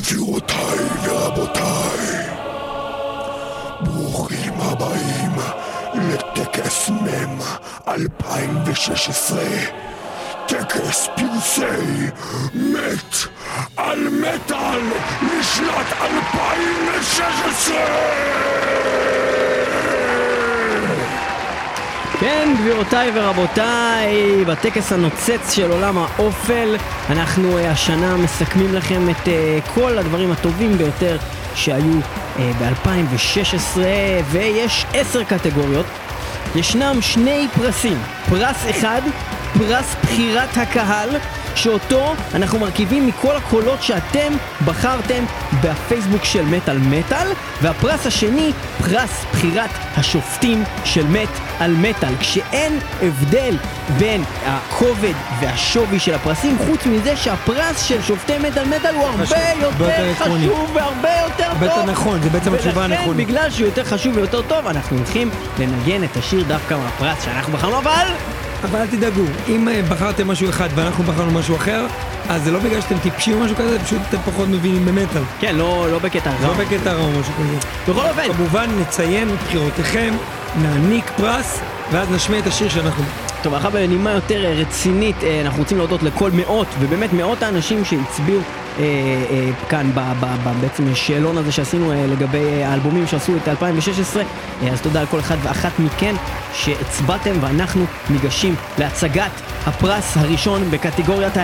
גבירותיי ורבותיי, ברוכים הבאים לטקס מ' 2016, טקס פרסי מת על מטאל לשנת 2016! כן, גבירותיי ורבותיי, בטקס הנוצץ של עולם האופל, אנחנו uh, השנה מסכמים לכם את uh, כל הדברים הטובים ביותר שהיו uh, ב-2016, ויש עשר קטגוריות. ישנם שני פרסים, פרס אחד, פרס בחירת הקהל, שאותו אנחנו מרכיבים מכל הקולות שאתם בחרתם בפייסבוק של מטאל מטאל, והפרס השני, פרס בחירת השופטים של מת על מטאל, כשאין הבדל בין הכובד והשווי של הפרסים, חוץ מזה שהפרס של שופטי מטאל מטאל הוא הרבה יותר יותר. חשוב והרבה יותר הרבה טוב. יותר נכון, זה בעצם התשובה ולכן, הנכונה. בגלל שהוא יותר חשוב ויותר טוב, אנחנו הולכים לנגן את השיר דווקא מהפרס שאנחנו בחרנו, אבל... אבל אל תדאגו, אם אה, בחרתם משהו אחד ואנחנו בחרנו משהו אחר, אז זה לא בגלל שאתם טיפשים או משהו כזה, פשוט אתם פחות מבינים במטאל. כן, לא, לא בקטע רע. לא בקטע רע או משהו כזה. בכל אופן, כמובן נציין את בחירותיכם, נעניק פרס, ואז נשמיע את השיר שאנחנו... טוב, עכשיו בנימה יותר רצינית, אה, אנחנו רוצים להודות לכל מאות, ובאמת מאות האנשים שהצביעו כאן ב, ב, ב, בעצם השאלון הזה שעשינו אה, לגבי אה, האלבומים שעשו את 2016, אה, אז תודה לכל אחד ואחת מכן שהצבעתם, ואנחנו ניגשים להצגת הפרס הראשון בקטגוריית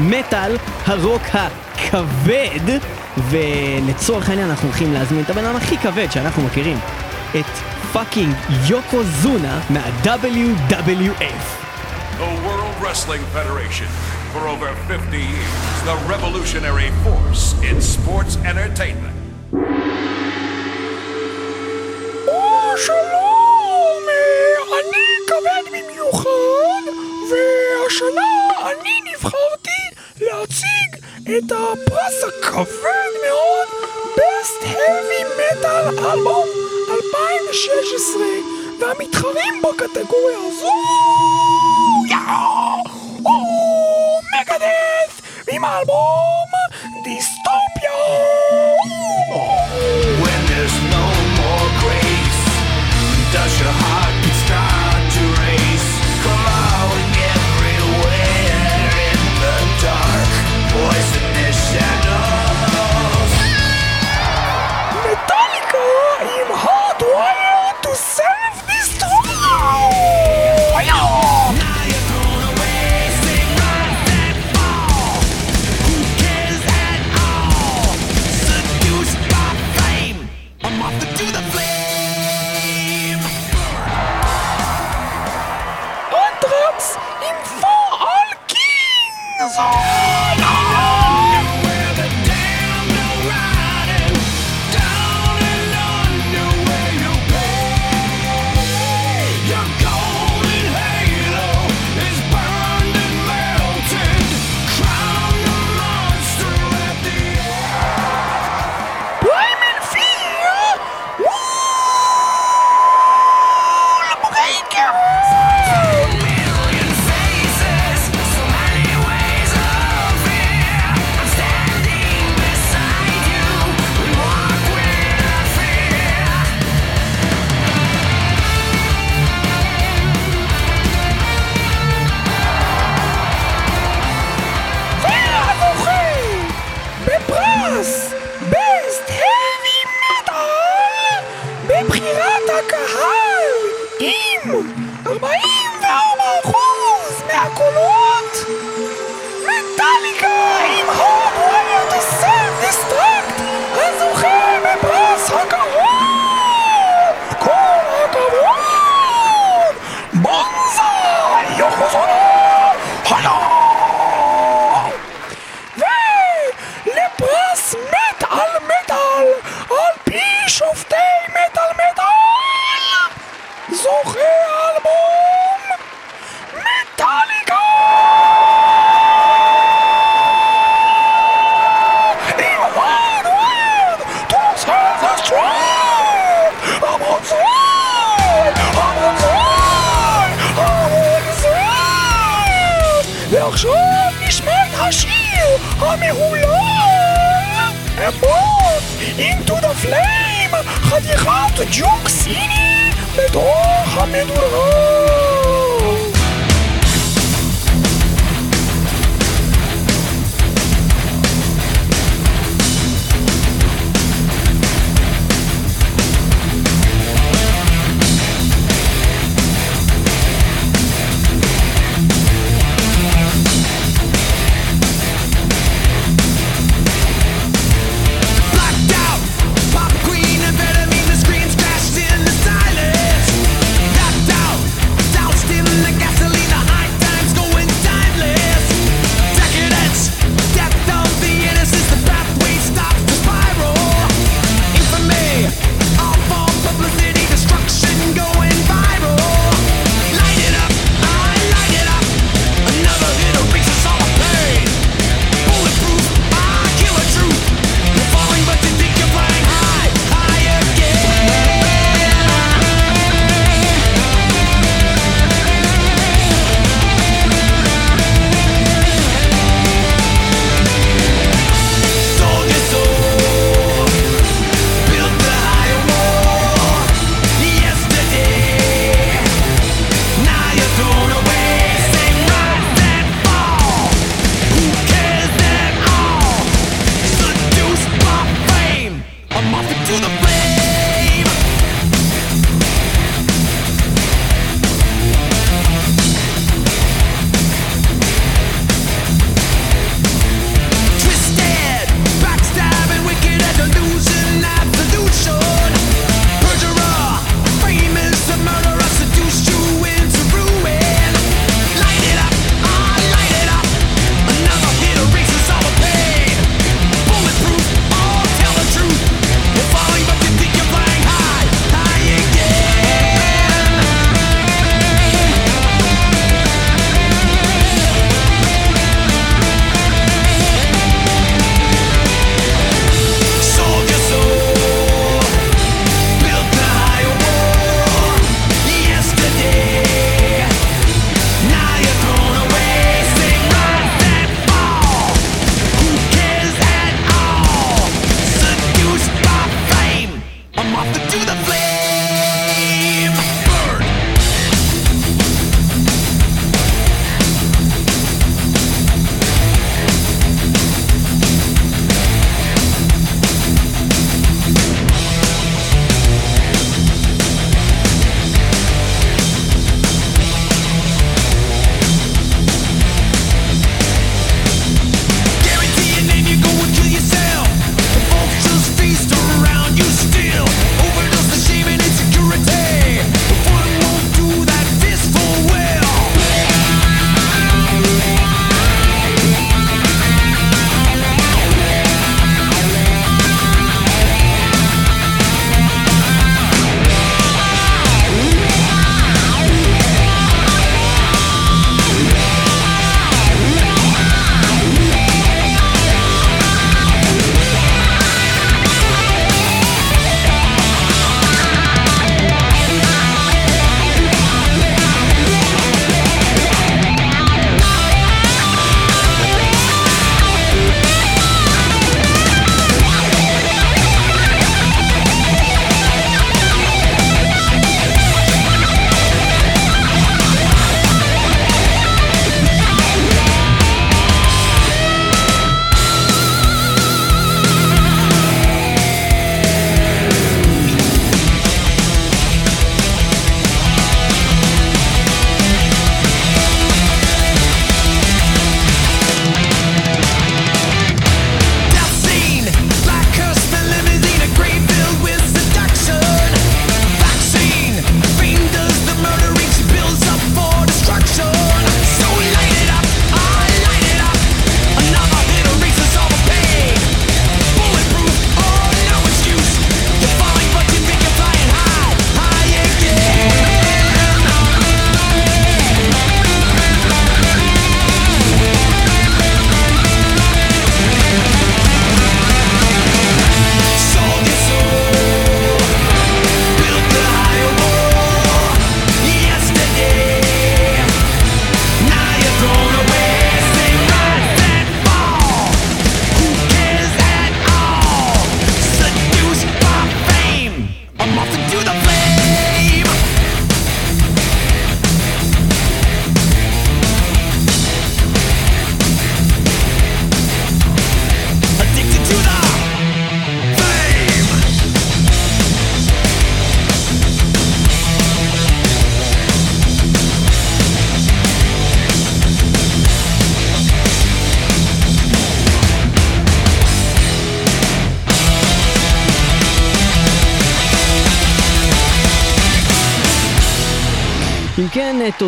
מטאל, הרוק הכבד, ולצורך העניין אנחנו הולכים להזמין את הבן אדם הכי כבד שאנחנו מכירים, את פאקינג יוקו זונה מה-WWF. The World Wrestling Federation. For over 50 years, the revolutionary force in sports entertainment. שלום, אה, אני כבד במיוחד, והשנה אני נבחרתי להציג את הפרס הכבד מאוד, Best Heavy Metal Album 2016, והמתחרים בקטגוריה הזו, יאו, הוא מגדף עם האלבום Oh.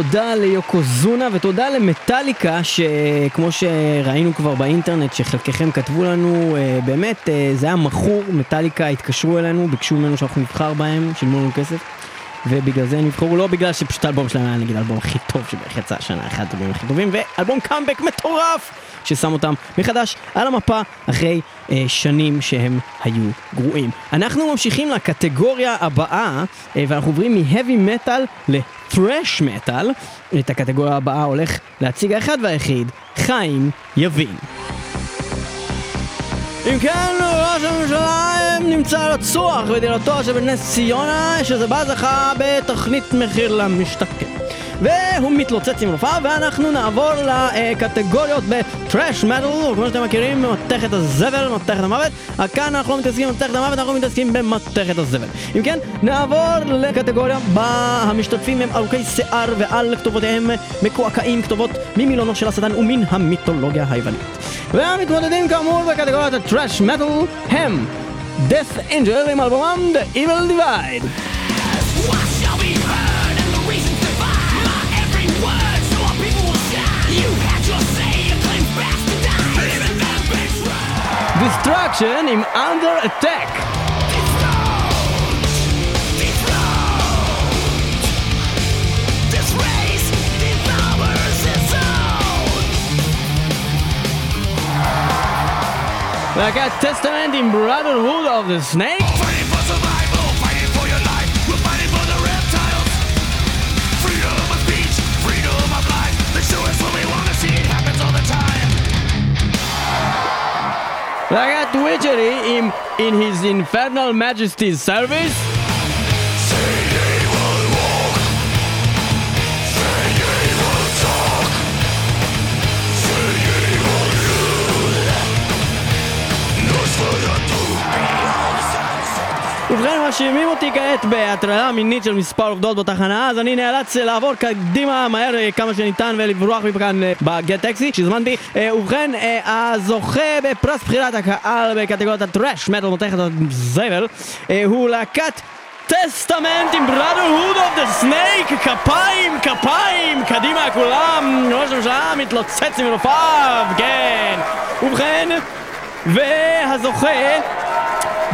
תודה ליוקוזונה ותודה למטאליקה, שכמו שראינו כבר באינטרנט, שחלקכם כתבו לנו, אה, באמת, אה, זה היה מכור, מטאליקה התקשרו אלינו, ביקשו ממנו שאנחנו נבחר בהם, שילמו לנו כסף. ובגלל זה נבחרו, לא בגלל שפשוט האלבום שלהם היה נגיד האלבום הכי טוב שבערך יצא השנה, אחד האלבומים הכי טובים, ואלבום קאמבק מטורף, ששם אותם מחדש על המפה אחרי אה, שנים שהם היו גרועים. אנחנו ממשיכים לקטגוריה הבאה, אה, ואנחנו עוברים מ-heavy metal ל-thrash metal. את הקטגוריה הבאה הולך להציג האחד והיחיד, חיים יבין. אם כן, ראש הממשלה נמצא רצוח בדירתו שבנס ציונה, שזה בה זכה בתוכנית מחיר למשתכן. והוא מתלוצץ עם רופאה, ואנחנו נעבור לקטגוריות בטראש מטל, כמו שאתם מכירים, מתכת הזבל, מתכת המוות. כאן אנחנו לא מתעסקים במתכת המוות, אנחנו מתעסקים במתכת הזבל. אם כן, נעבור לקטגוריה בה המשתתפים הם ארוכי שיער ועל כתובותיהם מקועקעים כתובות ממילונו של השטן ומן המיתולוגיה היוונית. והמתמודדים כאמור בקטגוריית הטראש מטל הם Death Angel עם אלבומם The Evil Divide. Destruction עם Under Attack. This race devours its own. להקת טסטמנט עם Brotherhood of the Snake. I got Witchery in, in his infernal majesty's service? ובכן, מאשימים אותי כעת בהטרדה מינית של מספר עובדות בתחנה, אז אני נאלץ לעבור קדימה מהר אה, כמה שניתן ולברוח מכאן אה, בגט טקסי שהזמנתי. אה, ובכן, הזוכה בפרס בחירת הקהל בקטגוריית ה thrash metal, מתכת הזבל, הוא להקת Testament עם Brotherhood of the Snake, כפיים, כפיים, קדימה כולם, ראש הממשלה מתלוצץ עם רופאיו, כן. ובכן, והזוכה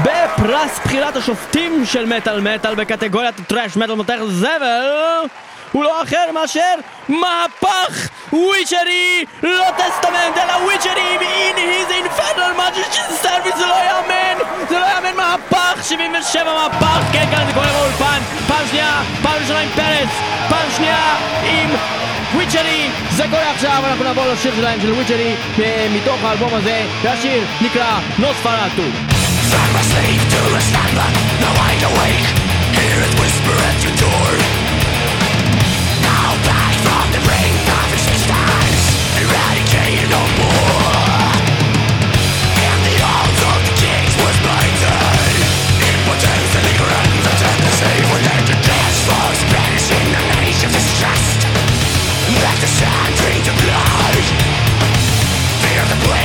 בפרס בחירת השופטים של מטאל מטאל בקטגוריית thrash metal מתכת זבל הוא לא אחר מאשר מהפך Witchery לא Testament אלא Witchery In His Infernal Majesty's Service זה לא יאמן זה לא יאמן מהפך 77 מהפך כן כאן זה קורה באולפן פעם שנייה פעם ראשונה עם פרץ פעם שנייה עם Witchery זה קורה עכשיו אנחנו נעבור לשיר שלהם של Witchery אה, מתוך האלבום הזה והשיר נקרא Nosferatu A slave to a slumber, no wide awake. Hear it whisper at your door. Now back from the brink of existence, eradicated no more. And the of the kings was. Impotence and ignorance the banishing an age of distrust. The the blood. Fear the makes.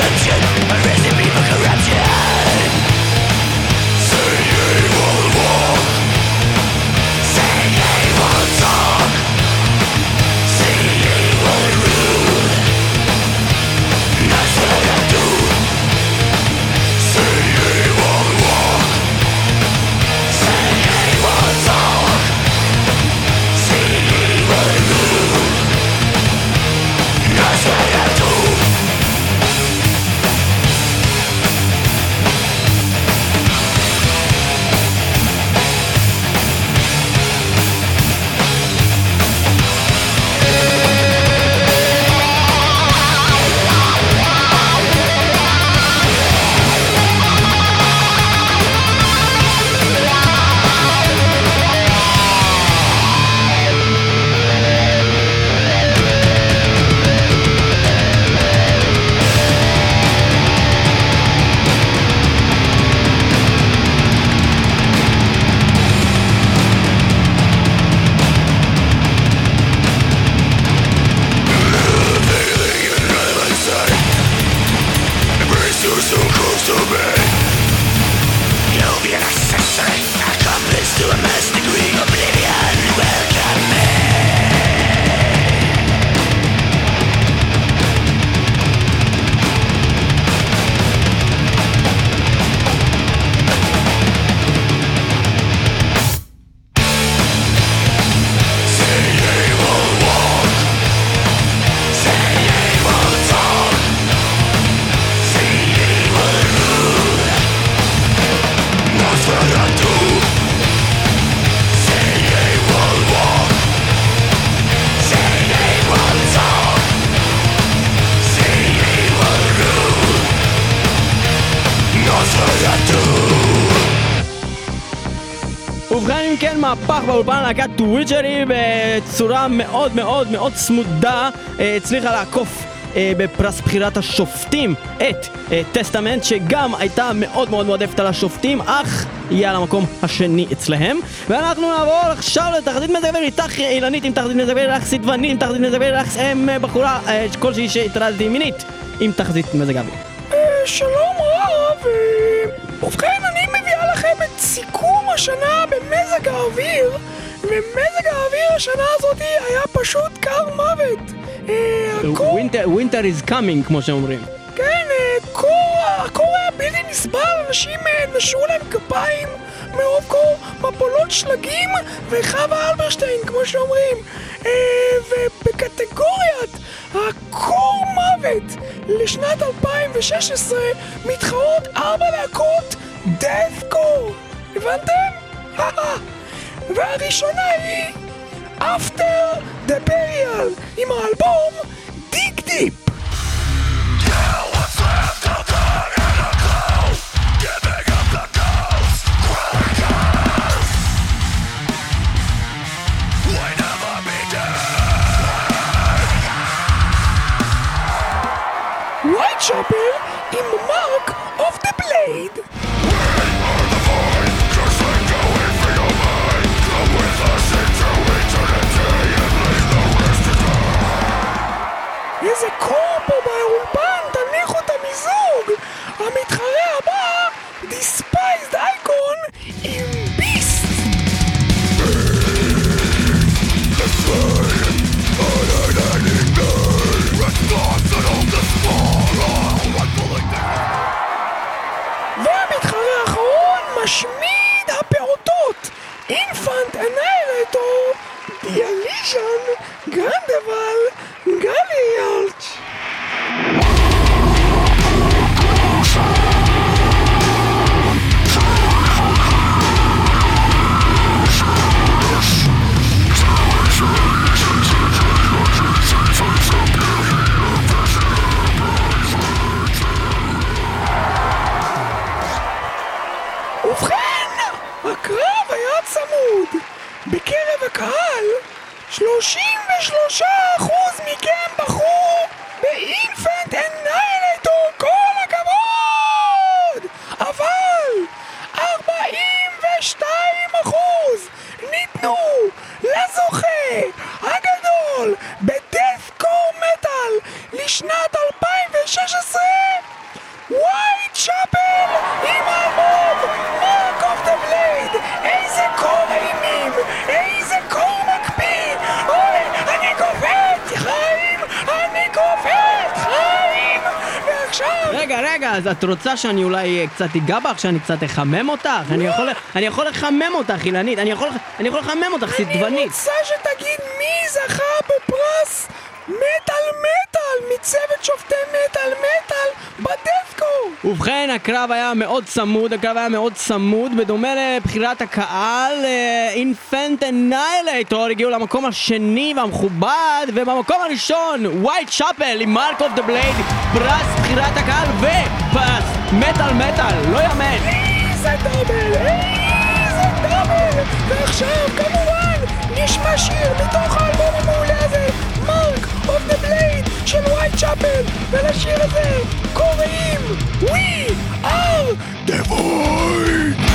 attention You're so close to me. You'll be an accessory, accomplice to a mass degree. להקת טוויצ'רי בצורה מאוד מאוד מאוד צמודה אה, הצליחה לעקוף אה, בפרס בחירת השופטים את אה, טסטמנט שגם הייתה מאוד מאוד מועדפת על השופטים אך יהיה על המקום השני אצלהם. ואנחנו נעבור עכשיו לתחזית מזג אוויר איתך אילנית עם תחזית מזג אוויר לך סדבני עם תחזית מזג אוויר לך אה, בחורה כלשהי שהטרדתי מינית עם תחזית מזג אוויר שלום רב, ובכן אני מביאה לכם את סיכום השנה במזג האוויר ומזג האוויר השנה הזאת היה פשוט קר מוות. winter is coming כמו שאומרים. כן, אה, קור, הקור היה בלתי נסבל, אנשים אה, נשרו להם כפיים מרוב קור, מפולות שלגים וחווה אלברשטיין כמו שאומרים. אה, ובקטגוריית הקור מוות לשנת 2016 מתחרות ארבע להקות דאטקור הבנתם? והראשונה היא After the Burial עם האלבום דיג דיפ Whitechapel עם Mark of the Blade איזה קור פה באולפן, תניחו את המיזוג! המתחרה הבא, Despised Icon עם Beast! והמתחרה האחרון, משמיד הפעוטות, אינפנט אנאילטור, דיאליז'ן, גרנדבל, גליאלץ'. ובכן, הקרב היה צמוד. בקרב הקהל, 33% מכם בחרו אז את רוצה שאני אולי קצת אגע בך, שאני קצת אחמם אותך? אני יכול, אני יכול לחמם אותך, אילנית, אני יכול, אני יכול לחמם אותך, אני סדבנית. רוצה שתגיד מי זכה בפרס ובכן, הקרב היה מאוד צמוד, הקרב היה מאוד צמוד, בדומה לבחירת הקהל, Infant Annihilator הגיעו למקום השני והמכובד, ובמקום הראשון, Whitechapel עם Mark of the Blade, פרס בחירת הקהל ופרס מטאל מטאל, לא יאמן. איזה דאבל! איזה דאבל! ועכשיו כמובן נשמע שיר מתוך האלבום של ווייט צ'אפל ולשיר הזה קוראים We are the void!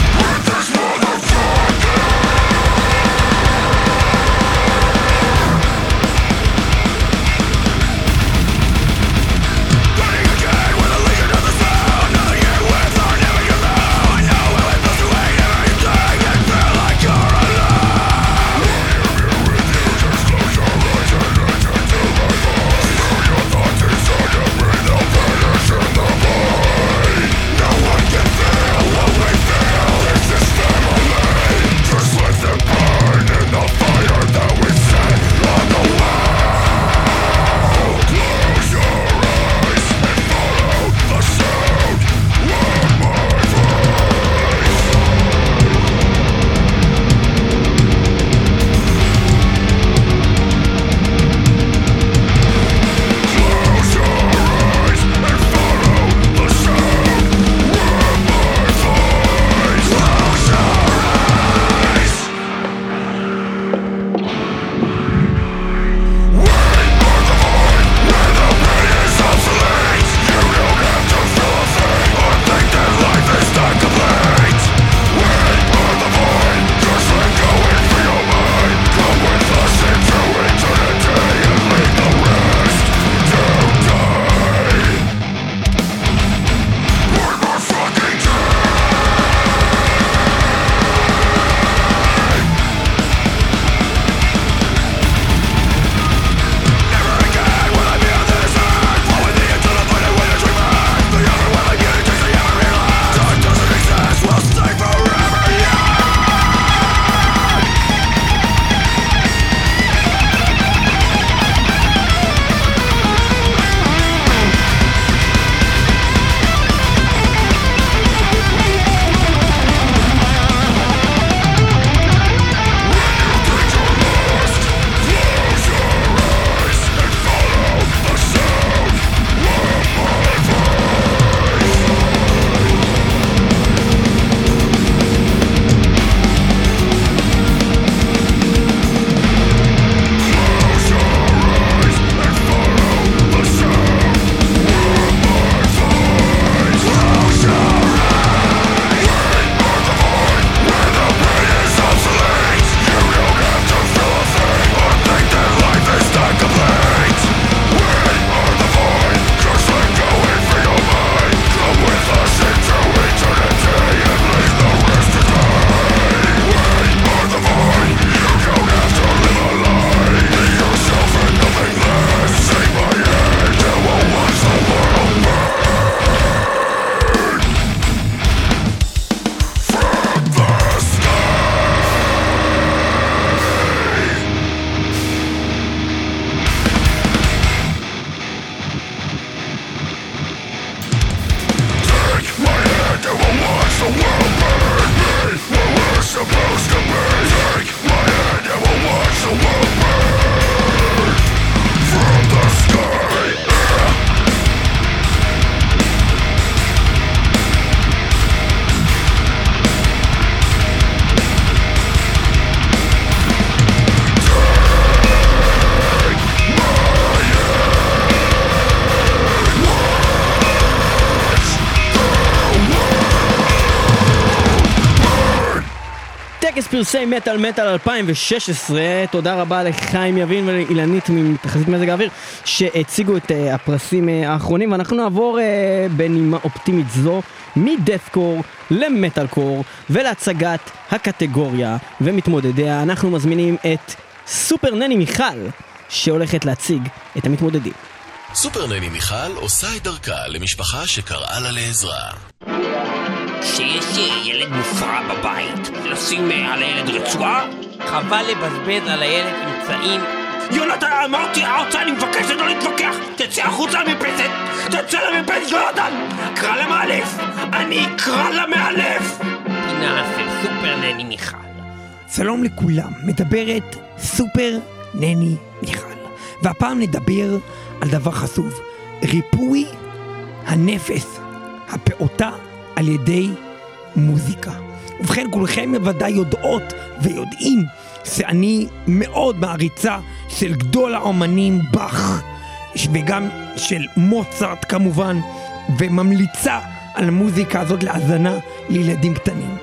פרסי מטאל מטאל 2016, תודה רבה לחיים יבין ולאילנית מתחזית מזג האוויר שהציגו את אה, הפרסים אה, האחרונים ואנחנו נעבור אה, בנימה אופטימית זו מדאטקור למטאל קור ולהצגת הקטגוריה ומתמודדיה אנחנו מזמינים את סופר נני מיכל שהולכת להציג את המתמודדים. סופר נני מיכל עושה את דרכה למשפחה שקראה לה לעזרה. שיש אה, ילד מופרע בבית, לשים אה, על הילד רצועה? חבל לבזבז על הילד אמצעים. יונתן, אמרתי ארצה, אני מבקש לא להתווכח! תצא החוצה למרפסת! תצא למרפסת, יונתן! קרא למאלף! אני אקרא למאלף! פינה של סופר נני מיכל. שלום לכולם, מדברת סופר נני מיכל. והפעם נדבר על דבר חשוב, ריפוי הנפש, הפעוטה על ידי מוזיקה. ובכן, כולכם בוודאי יודעות ויודעים שאני מאוד מעריצה של גדול האומנים באך, וגם של מוצרט כמובן, וממליצה על המוזיקה הזאת להאזנה לילדים קטנים.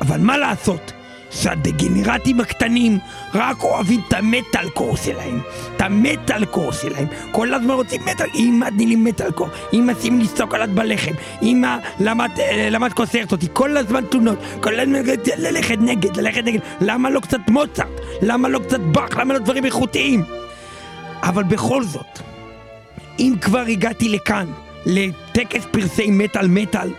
אבל מה לעשות? שהדגנרטים הקטנים רק אוהבים את המטאל קור שלהם, את המטאל קור שלהם. כל הזמן רוצים מטאל, אמא תני לי מטאל קור, אמא שים לי סוקולד בלחם, אמא את- אה, למה את קוסרת אותי, כל הזמן תלונות, כל הזמן ללכת נגד, ללכת נגד, למה לא קצת מוצרט, למה לא קצת באך, למה לא דברים איכותיים? אבל בכל זאת, אם כבר הגעתי לכאן, לטקס פרסי מטאל מטאל,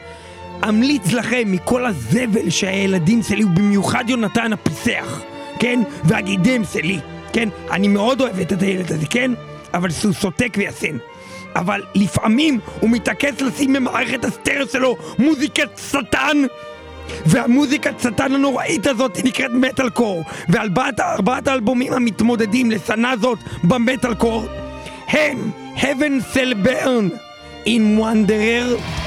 אמליץ לכם מכל הזבל שהילדים שלי, ובמיוחד יונתן הפיסח, כן? והגידם שלי, כן? אני מאוד אוהבת את הילד הזה, כן? אבל שהוא סוטק ויסן. אבל לפעמים הוא מתעקש לשים במערכת הסטריאו שלו מוזיקת שטן והמוזיקת שטן הנוראית הזאת נקראת מטאל קור וארבעת ארבעת האלבומים המתמודדים לשנה זאת במטאל קור הם Heaven Cell Burn in Wanderer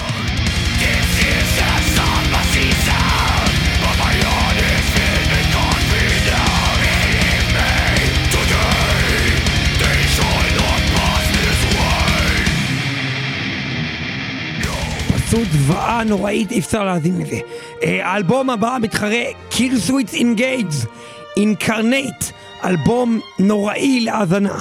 פשוט זוועה נוראית, אי אפשר להאזין לזה. אה, האלבום הבא מתחרה קיל סוויץ אינגייג' אינקרנט, אלבום נוראי להאזנה.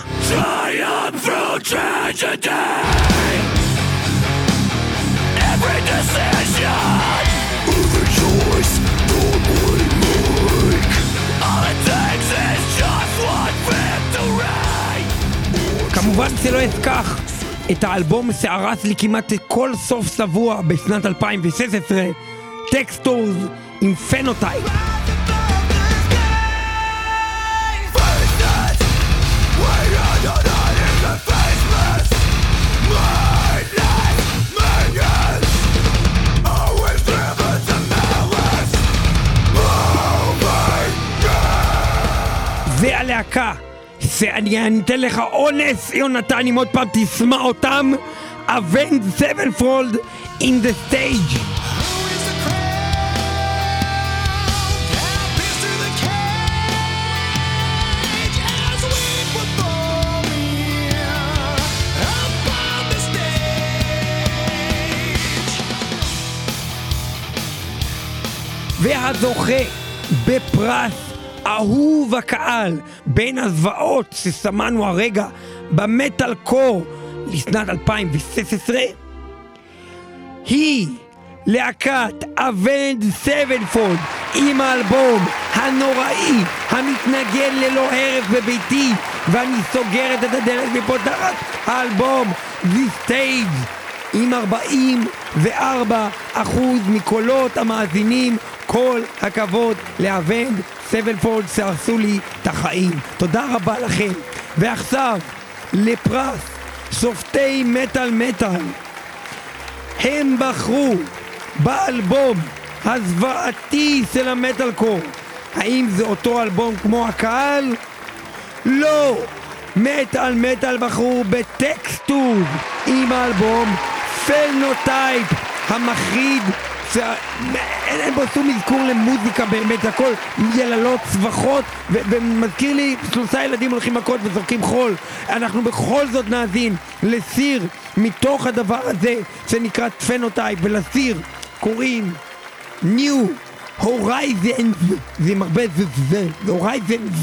כמובן שלא אשכח את האלבום שהרס לי כמעט כל סוף שבוע בשנת 2016, Textures עם Phenotype. והלהקה שאני אני אתן לך אונס יונתן אם עוד פעם תשמע אותם. Avenged Sevenfold עם The Stage. והזוכה בפרס אהוב הקהל בין הזוועות ששמענו הרגע במטאל קור לשנת 2016 היא להקת Avenged Sevenfold עם האלבום הנוראי המתנגן ללא הרף בביתי ואני סוגרת את הדלת ופותחת האלבום The Stage עם 44 אחוז מקולות המאזינים. כל הכבוד ל Avenged Sevenfold שהרסו לי את החיים תודה רבה לכם ועכשיו לפרס שופטי מטאל מטאל הם בחרו באלבום הזוועתי של המטאל קור האם זה אותו אלבום כמו הקהל? לא! מטאל מטאל בחרו ב Textures עם האלבום Phenotype המחריד זה... אין, אין בו שום אזכור למוזיקה באמת, הכל יללות, צווחות, ו- ומזכיר לי שלושה ילדים הולכים מכות וזורקים חול. אנחנו בכל זאת נאזין לשיר מתוך הדבר הזה שנקרא Phenotype, ולשיר קוראים New Horizons, זה עם הרבה זה זה, זה Horizons.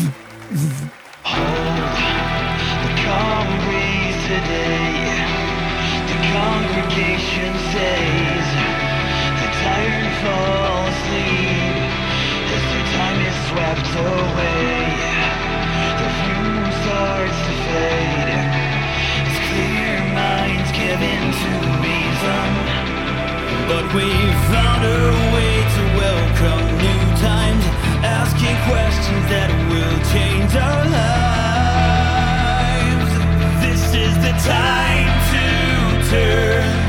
Congregation says The view starts to fade clear minds given to reason. But we've found a way to welcome new times Asking questions that will change our lives. This is the time to turn.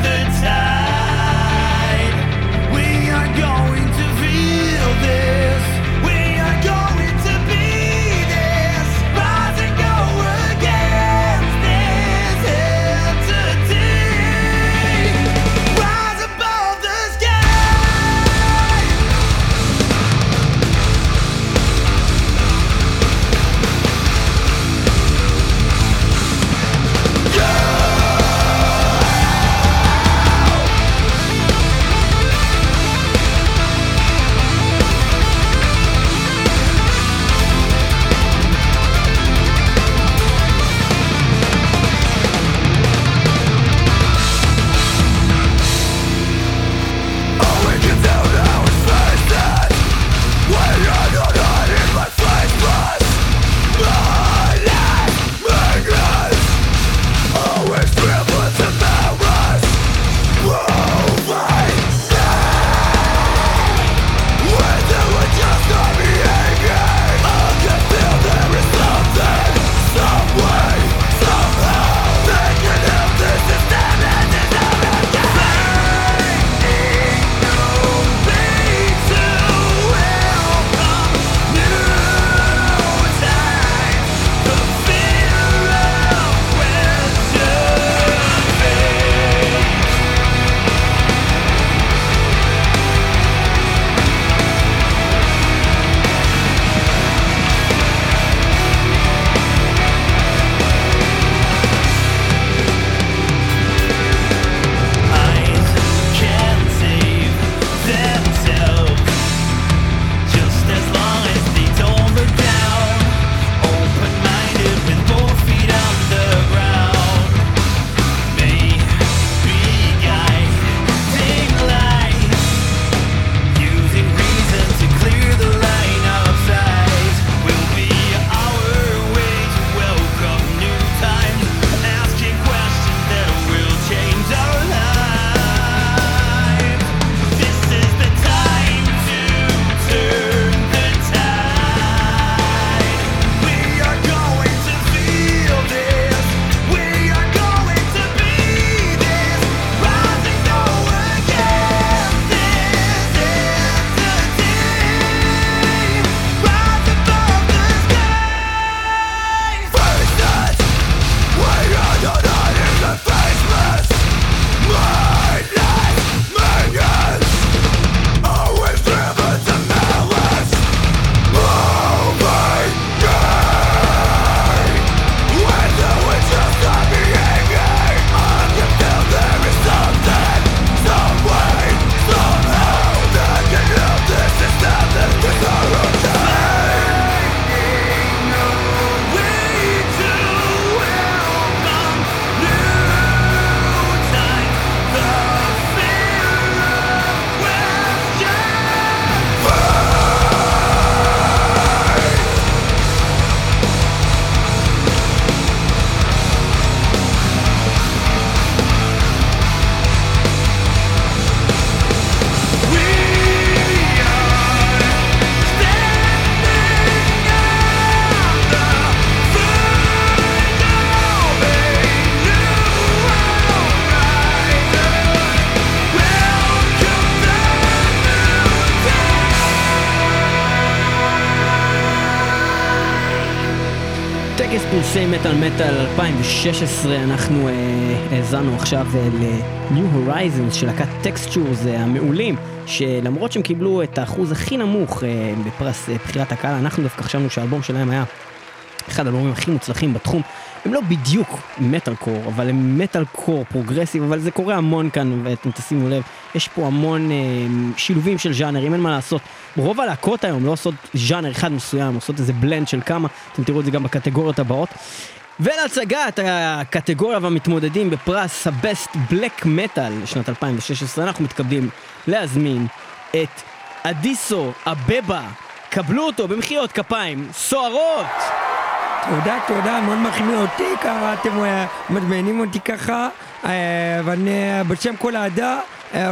2016 אנחנו אה, האזנו אה, עכשיו אה, ל-New Horizons של להקת Textures אה, המעולים, שלמרות שהם קיבלו את האחוז הכי נמוך אה, בפרס אה, בחירת הקהל, אנחנו דווקא חשבנו שהאלבום שלהם היה אחד האלבומים הכי מוצלחים בתחום. הם לא בדיוק מטאל קור, אבל הם מטאל קור פרוגרסיב, אבל זה קורה המון כאן, ואתם תשימו לב, יש פה המון אה, שילובים של ז'אנרים, אין מה לעשות. רוב הלהקות היום לא עושות ז'אנר אחד מסוים, עושות איזה blend של כמה, אתם תראו את זה גם בקטגוריות הבאות. ולהצגת הקטגוריה והמתמודדים בפרס הבסט בלק מטאל לשנת 2016, אנחנו מתכבדים להזמין את אדיסו אבבה. קבלו אותו במחיאות כפיים סוערות! תודה, תודה, מאוד מחמיא אותי, ככה אתם אה, מזמינים אותי ככה, אה, ואני אה, בשם כל העדה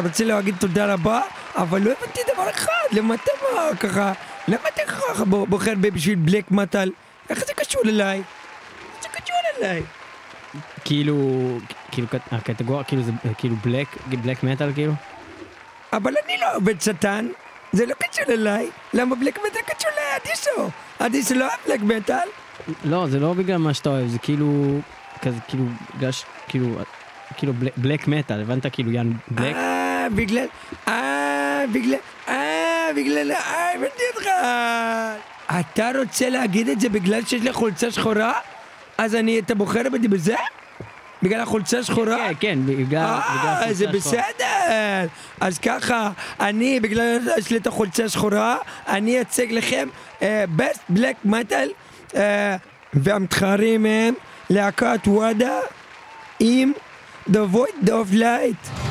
רוצה להגיד תודה רבה, אבל לא הבנתי דבר אחד, למה אתה ככה, למה אתה ככה בוחר בי בשביל בלק מטאל? איך זה קשור אליי? קשור אליי? כאילו, כאילו קט- הקטגוריה, כאילו זה כאילו בלק, בלק מטאל כאילו? אבל אני לא עובד שטן, זה לא קשור אליי, למה בלק מטאל קשור לאדיסו? אדיסו לא אוהב בלק מטאל? לא, זה לא בגלל מה שאתה אוהב, זה כאילו, כזה, כאילו, בגלל ש... כאילו, כאילו בלק- בלק מטאל, הבנת? כאילו יאן בלק? אה, בגלל, אה, בגלל, אה, בגלל, אה, הבנתי אותך. אתה רוצה להגיד את זה בגלל שיש לי חולצה שחורה? אז אני, אתה בוחר בי בזה? בגלל החולצה השחורה? כן, כן, בגלל... אה, החולצה זה השחורה. בסדר. אז ככה, אני, בגלל שיש לי את החולצה השחורה, אני אציג לכם בסט בלק מטאל, והמתחרים הם להקת וואדה עם The Void of Light.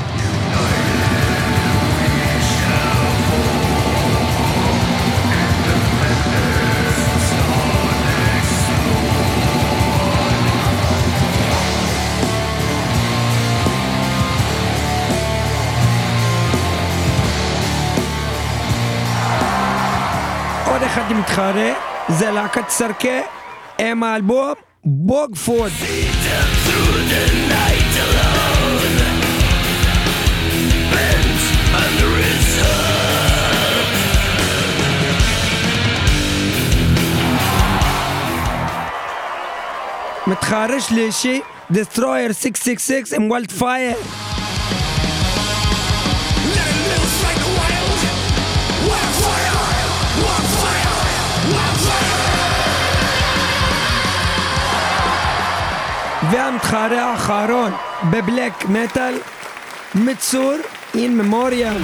עוד אחד מתחרה, זה להקת סרקה עם האלבום בוגפוד. מתחרה שלישי, Destroyer 666 עם וולד פייר. והמתחרה האחרון בבלק מטאל, מצור אין ממוריאם.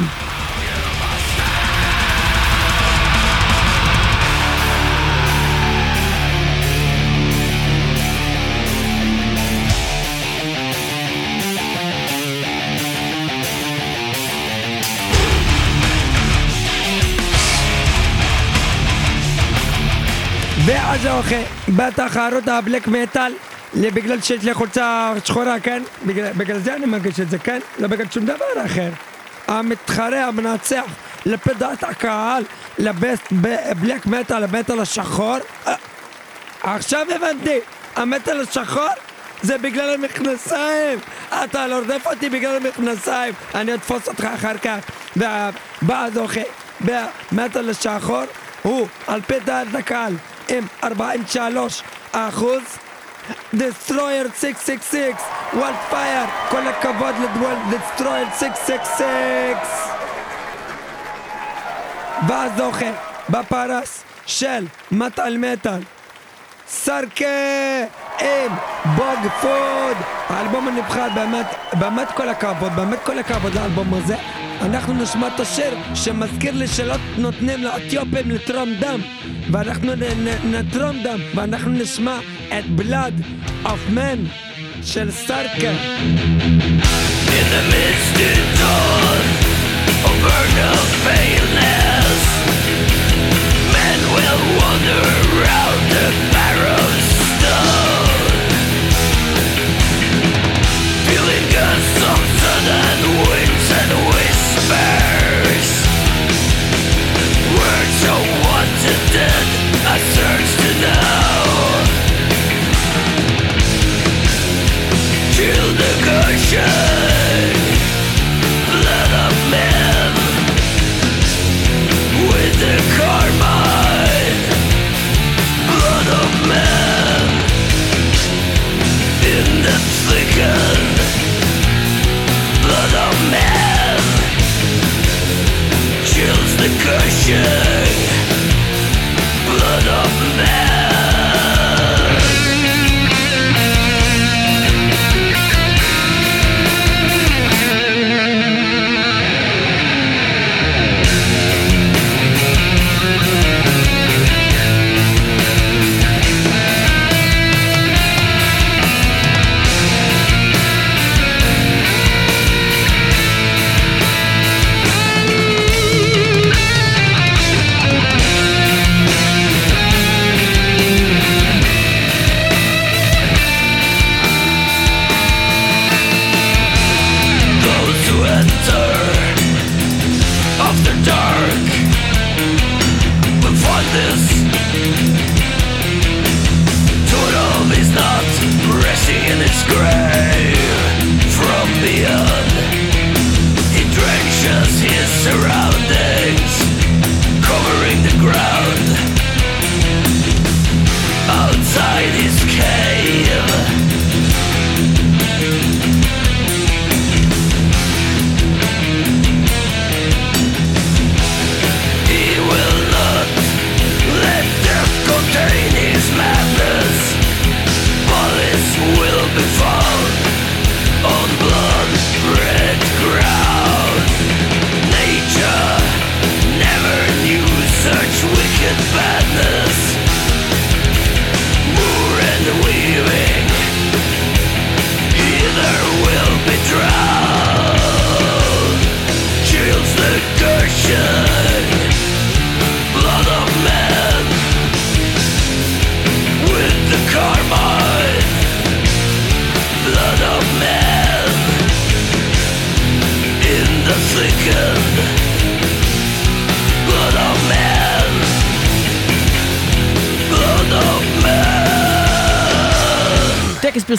ואז אוקיי, בתחרות הבלק מטאל, בגלל שיש לי חולצה שחורה, כן? בגלל, בגלל זה אני מרגיש את זה, כן? לא בגלל שום דבר אחר. המתחרה המנצח לפי דעת הקהל, לבסט בלק מטאל, המטאל השחור. אה, עכשיו הבנתי, המטאל השחור זה בגלל המכנסיים. אתה לא רודף אותי בגלל המכנסיים, אני אתפוס אותך אחר כך. והבא זוכה במטאל השחור הוא על פי דעת הקהל עם 43 אחוז. Destroyer 666, Wildfire, כל הכבוד ל Destroyer 666. והזוכה בפרס של מטאל מטאל Sarke עם Bogefod האלבום הנבחר באמת, באמת כל הכבוד, באמת כל הכבוד לאלבום הזה. אנחנו נשמע את השיר שמזכיר לי שלא נותנים לאתיופים לתרום דם ואנחנו נתרום דם ואנחנו נשמע את בלאד אוף מן של men will wander around the barrow the sun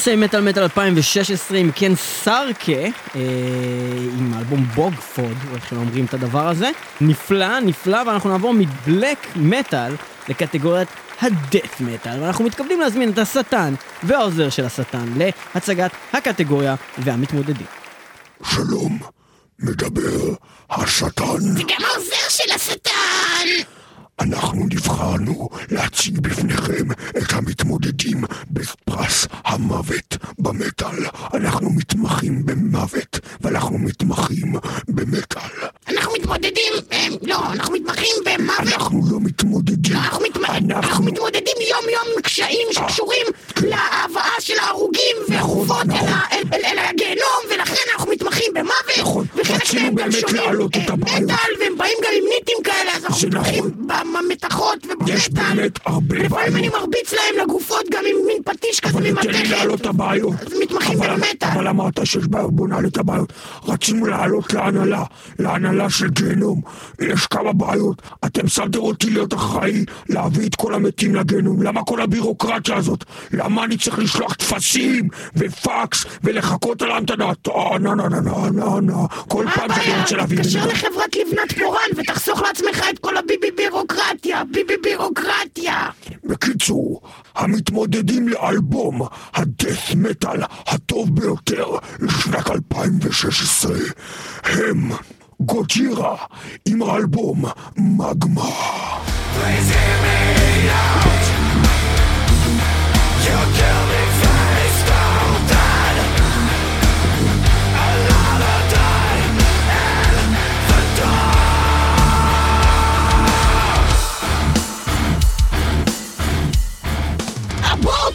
פרסי מטאל מטאל 2016 עם קן סרקה, אה, עם האלבום בוגפוד, או איך שהם אומרים את הדבר הזה. נפלא, נפלא, ואנחנו נעבור מבלק מטאל לקטגוריית הדף מטאל, ואנחנו מתכבדים להזמין את השטן והעוזר של השטן להצגת הקטגוריה והמתמודדים. שלום, מתמחים במוות, ואנחנו מתמחים במטאל. אנחנו מתמודדים, אה, לא, אנחנו מתמחים במוות. אנחנו לא מתמודדים. לא, אנחנו, מתמ... אנחנו אנחנו... מתמודדים יום יום עם קשיים שקשורים להבאה של ההרוגים והחובות אל, ה- אל, אל, אל הגיהנום ולכן אנחנו מתמחים במוות נכון. רצינו באמת להעלות את אה, הבעיות. מטאל והם באים גם עם ניטים כאלה אז אנחנו זה מתמחים נכון. במתכות יש ובמטאל באמת הרבה לפעמים אני בעיות. מרביץ להם לגופות גם עם מין פטיש כזה אבל תן לי ממתכת להעלות את הבעיות. אז מתמחים במטאל. אבל אמרת שיש בעיות, בוא נעלה את הבעיות. רצינו לעלות להנהלה, להנהלה של גיהנום. יש כמה בעיות. אתם שמתם אותי להיות אחראי להביא את כל המתים לגיהנום. למה כל הבירוקרטיה הזאת? למה אני צריך לשלוח טפסים ופקס ולחכות על ההמתנה? טוב, נה נה נה נה נה נה. כל פעם שאני? רוצה להביא... תתקשר את זה. לחברת לבנת פורן ותחסוך לעצמך את כל הביבי בירוקרטיה, ביבי בירוקרטיה. בקיצור, המתמודדים לאלבום הדף מטאל הטוב ביותר לשנת 2016 הם גוג'ירה עם האלבום מגמה.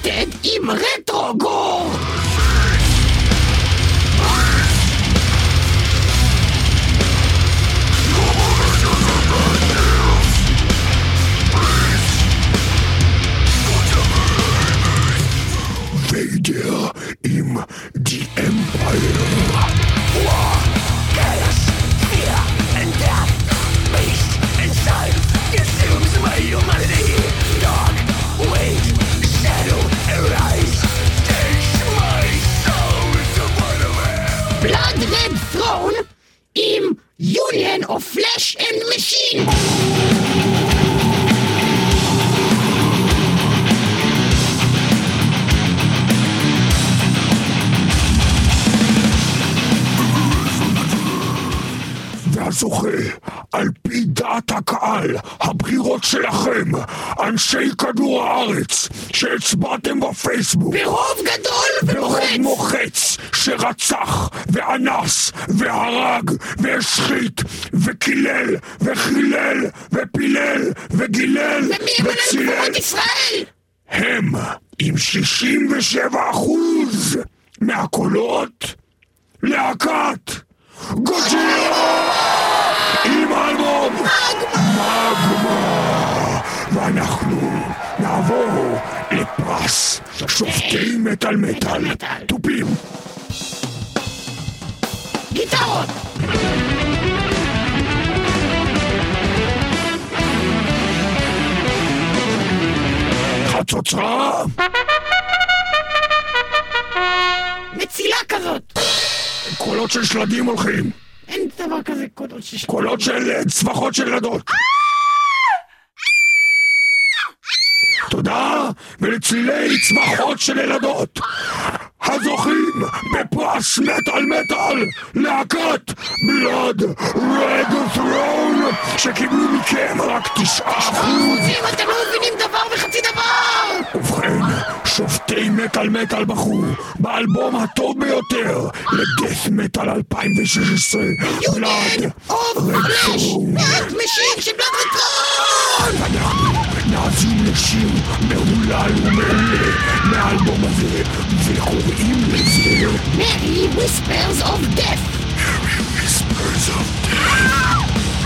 אבורטד עם רטרוגור! ויידר עם The Empire. בלאד רד ת'רון עם Union of Flash and Machine! והזוכה, על פי דעת הקהל, הבחירות שלכם, אנשי כדור הארץ, שהצבעתם בפייסבוק, ברוב גדול ברוב ומוחץ! מוחץ שרצח ואנס והרג והשחית וקילל וחילל ופילל וגילל וצילל? הם עם 67 אחוז מהקולות להקת גוג'ירה! עם אלבום! מגמה! ואנחנו נעבור לפרס שופטי מטאל מטאל תופים! גיטרות! חצוצרה! מצילה כזאת! קולות של שלדים הולכים. אין דבר כזה קולות של... קולות של אה, צווחות של ילדות. תודה, ולצלילי צווחות של ילדות. הזוכים בפרס מטאל מטאל, להקת בלוד רד ת'רון, שקיבלו מכם רק תשעה אחוז. אתם לא מבינים דבר וחצי דבר! ובכן, שופטי מטאל מטאל בחרו באלבום הטוב ביותר ל death metal 2016, Blood Red Throne. מעט משיר של Blood Red Throne! אנחנו נאזין לשיר מהולל ומעולה מהאלבום הזה, וקוראים לזה Mary Whispers of דף! Whispers of Death. Never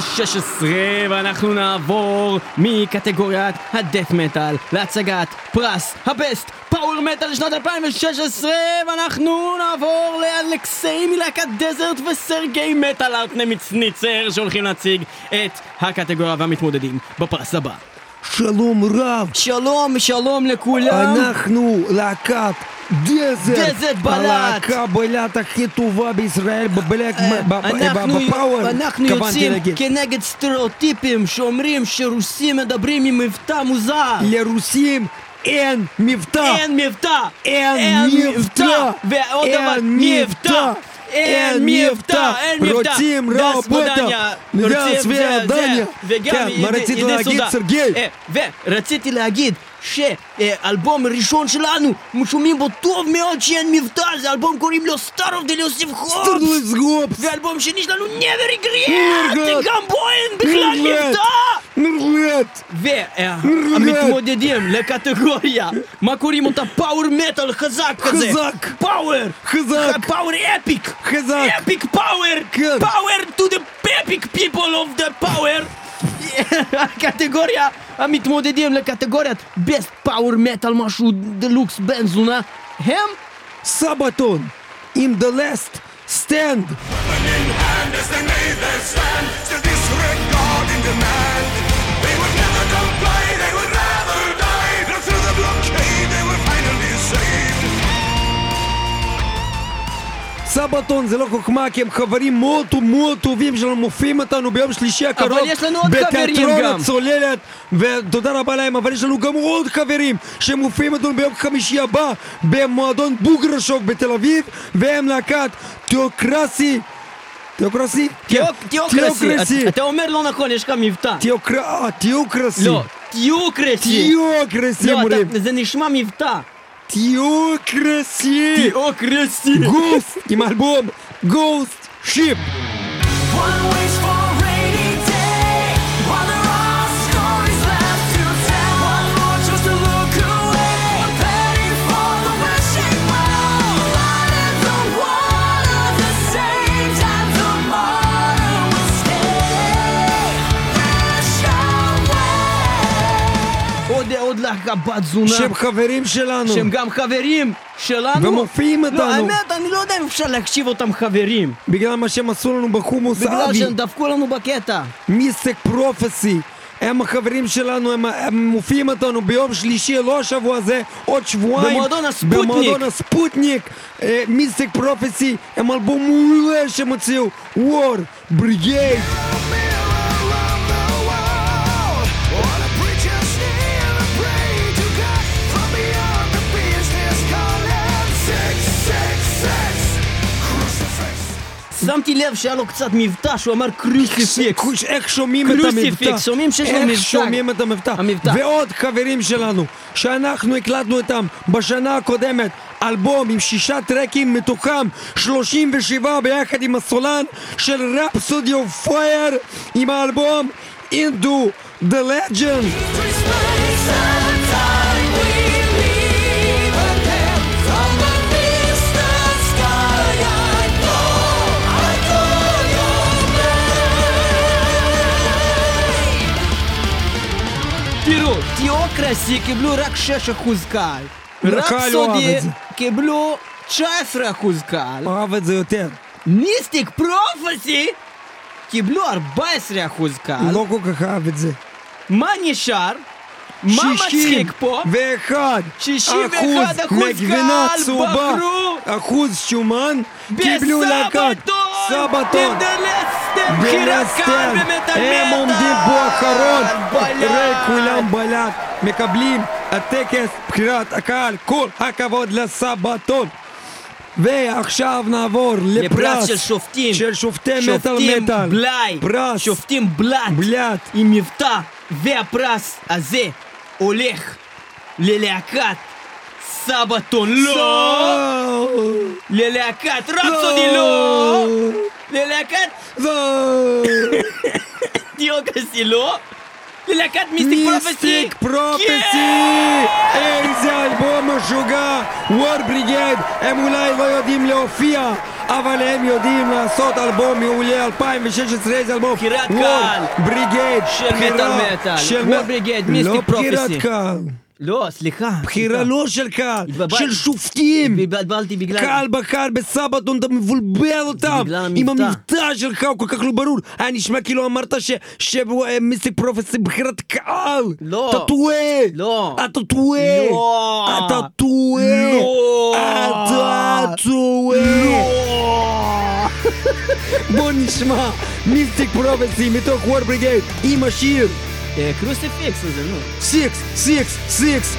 2016 ואנחנו נעבור מקטגוריית ה death metal להצגת פרס ה best power metal לשנת 2016 ואנחנו נעבור לאלכסיי מלהקת Desert וסרגי מטאל ארטנה מצניצר שהולכים להציג את הקטגוריה והמתמודדים בפרס הבא. שלום רב, שלום שלום לכולם. אנחנו להקת Desert, Desert בלט. הלהקה בלט הכי טובה בישראל בבלק, בפאוור, אנחנו יוצאים. כנגד סטריאוטיפים שאומרים שרוסים מדברים עם מבטא מוזר לרוסים אין מבטא, אין מבטא! אין מבטא! ועוד דבר, מבטא! אין מבטא! אין מבטא! רוצים דס רוצים- זה- זה-! וגם כן, מה ידי להגיד. סרגי? ורציתי להגיד שאלבום ראשון שלנו, שומעים בו טוב מאוד שאין מבטא, זה אלבום קוראים לו Star of the! סטרלס גופס! ואלבום שני שלנו never regret! גם בו אין בכלל. מבטא! נרלט! והמתמודדים לקטגוריה, מה קוראים אותה? פאוור מטאל חזק כזה! חזק. פאוור! חזק. פאוור אפיק! חזק. אפיק פאוור! כן. פאוור to the epic people of the power! הקטגוריה, המתמודדים לקטגוריית best power metal משהו דלוקס בן זונה הם סבתון! In the last stand! in hand as they made their stand, still disregarding demand. סבתון זה לא חוכמה כי הם חברים מאוד מאוד טובים שלנו מופיעים איתנו ביום שלישי הקרוב יש לנו עוד חברים בתיאטרון. הצוללת ותודה רבה להם אבל יש לנו גם עוד חברים שמופיעים איתנו ביום חמישי הבא במועדון בוגרשוק בתל אביב והם להקת תיאוקרסי תיאוקרסי? תיאוק- כן, תיאוקרסי. אתה אומר לא נכון, יש לך מבטא. אה, תיאוקרסי לא, תיאוקרסי. תיאוקרסי לא, אומרים אתה- זה נשמע מבטא. תיאוקרסי תיאוקרסי. גוסט עם אלבום גוסט שיפ One waits עוד להקה בת זונה. שהם חברים שלנו שהם גם חברים שלנו. ומופיעים איתנו. לא, האמת, אני לא יודע אם אפשר להקשיב אותם חברים. בגלל מה שהם עשו לנו בחומוס בגלל אבי, שהם דפקו לנו בקטע. מיסטק פרופסי. הם החברים שלנו, הם, הם מופיעים איתנו ביום שלישי, לא השבוע הזה, עוד שבועיים. במועדון הספוטניק. במועדון הספוטניק. אה, מיסטק פרופסי, הם אלבום מעולה שהם הוציאו. War Brigade. שמתי לב שהיה לו קצת מבטא שהוא אמר crucifix. איך שומעים את crucifix, המבטא? שומעים שיש לו איך מבטא. שומעים את המבטא? המבטא. ועוד חברים שלנו, שאנחנו הקלטנו איתם בשנה הקודמת, אלבום עם שישה טרקים, מתוכם 37 ביחד עם הסולן של Rhapsody of Fire, עם האלבום Into the Legend. תראו, תיאוקרסי קיבלו רק 6% קהל. הקהל לא אהב רפסודי את זה. קיבלו 19% קהל. אוהב את זה יותר. מיסטיק פרופסי קיבלו 14% קהל. לא כל כך אהב את זה. מה נשאר? מה מצחיק פה? ואחד 61 אחוז מגבינה קהל צהובה, בחרו אחוז שומן, קיבלו להקת סבתון. בלסטר, הם עומדים פה אחרון, אחרי כולם בלט, מקבלים הטקס בחירת הקהל, כל הכבוד לסבתון. ועכשיו נעבור לפרס לפרס של שופטים. של שופטי מטאל מטאל. בלאי. פרס שופטים בלאט. בלאט. עם מבטא. והפרס הזה הולך ללהקת סבתון לא! ללהקת רפסודי לא! ללהקת לא! דיוקסי לא! ללהקת מיסטיק פרופסי! מיסטיק פרופסי! כן! איזה אלבום משוגע! וור בריגד! הם אולי לא יודעים להופיע, אבל הם יודעים לעשות אלבום מעולה 2016, איזה אלבום? בחירת קהל. בריגייד, של מטאל מטאל. של וול מ- בריגייד, לא מיסטיק בחירת פרופסי. קהל, לא, סליחה. בחירה. לא של קהל, התבלבל- של שופטים. התבלבלתי בגלל... קהל בקהל בסבתון, אתה מבולבל אותם. בגלל עם המבטא. המבטא שלך הוא כל כך לא ברור. היה נשמע כאילו אמרת שמיסטיק פרופסי בחירת קהל. לא. אתה טועה. לא. אתה טועה. לא. אתה טועה. לא. אתה טועה. בוא נשמע מיסטיק פרופסי מתוך וור בריגייד עם השיר אה, קרוסיפיקס הזה, נו. סיקס, סיקס, סיקס,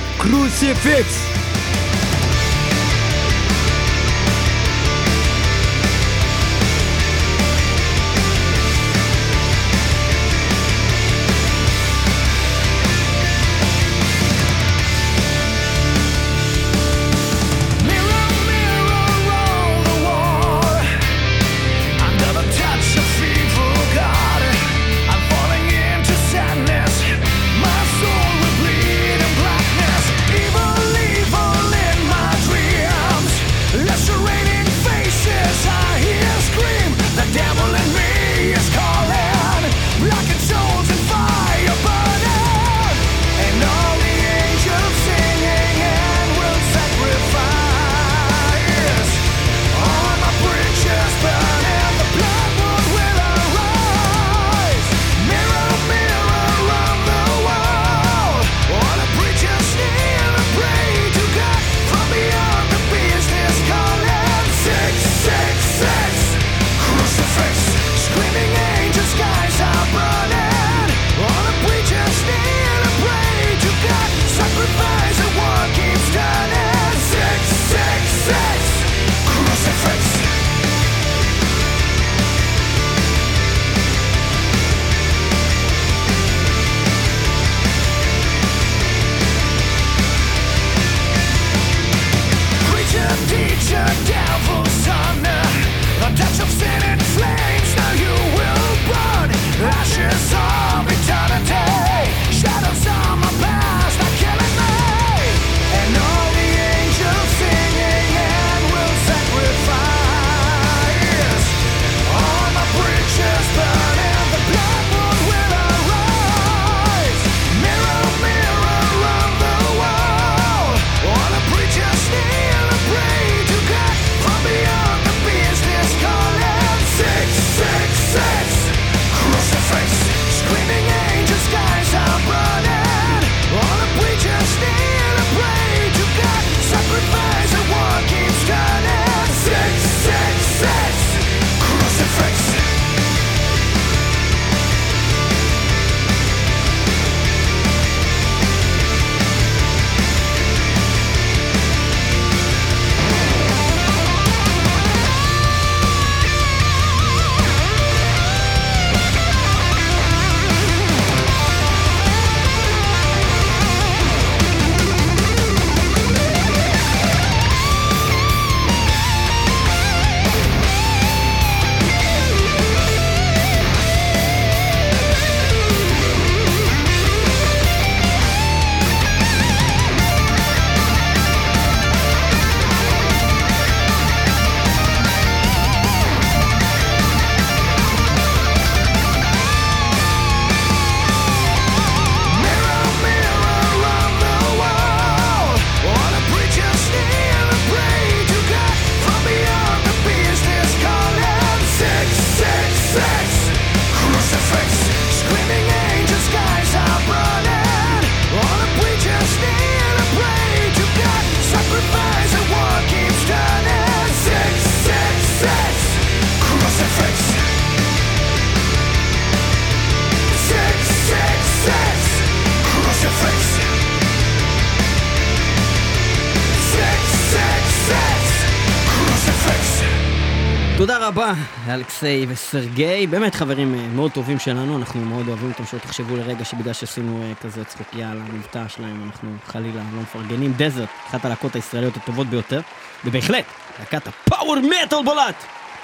רבה, אלכסיי וסרגי, באמת חברים אה, מאוד טובים שלנו, אנחנו מאוד אוהבים אותם, שלא תחשבו לרגע שבגלל שעשינו אה, כזה צחוקיה על המבטא שלהם, אנחנו חלילה לא מפרגנים. דזרט, אחת הלהקות הישראליות הטובות ביותר, ובהחלט, להקת הפאוור מטאל בולט,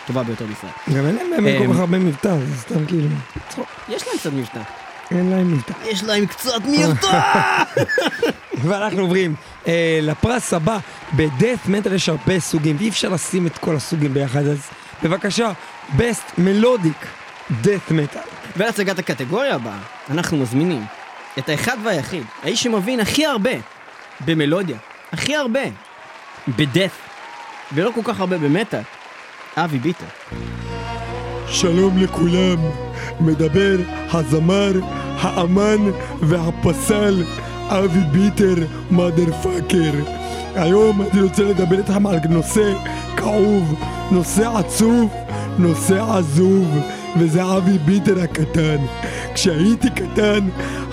טובה ביותר בישראל. גם אין להם באמת אמ, כל כך הרבה מבטא, זה סתם כאילו... צחוק. יש להם קצת מבטא. אין להם מבטא. יש להם קצת מבטא! ואנחנו עוברים אה, לפרס הבא. בדף מטאל יש הרבה סוגים, ואי אפשר לשים את כל הסוגים ביחד, אז בבקשה, best melodic death metal. ולהצגת הקטגוריה הבאה, אנחנו מזמינים את האחד והיחיד, האיש שמבין הכי הרבה במלודיה, הכי הרבה בדף, ולא כל כך הרבה במטאל, אבי ביטר. שלום לכולם, מדבר הזמר, האמן והפסל אבי ביטר, מאדר פאקר. היום אני רוצה לדבר איתכם על נושא כאוב, נושא עצוב, נושא עזוב, וזה אבי ביטר הקטן. כשהייתי קטן,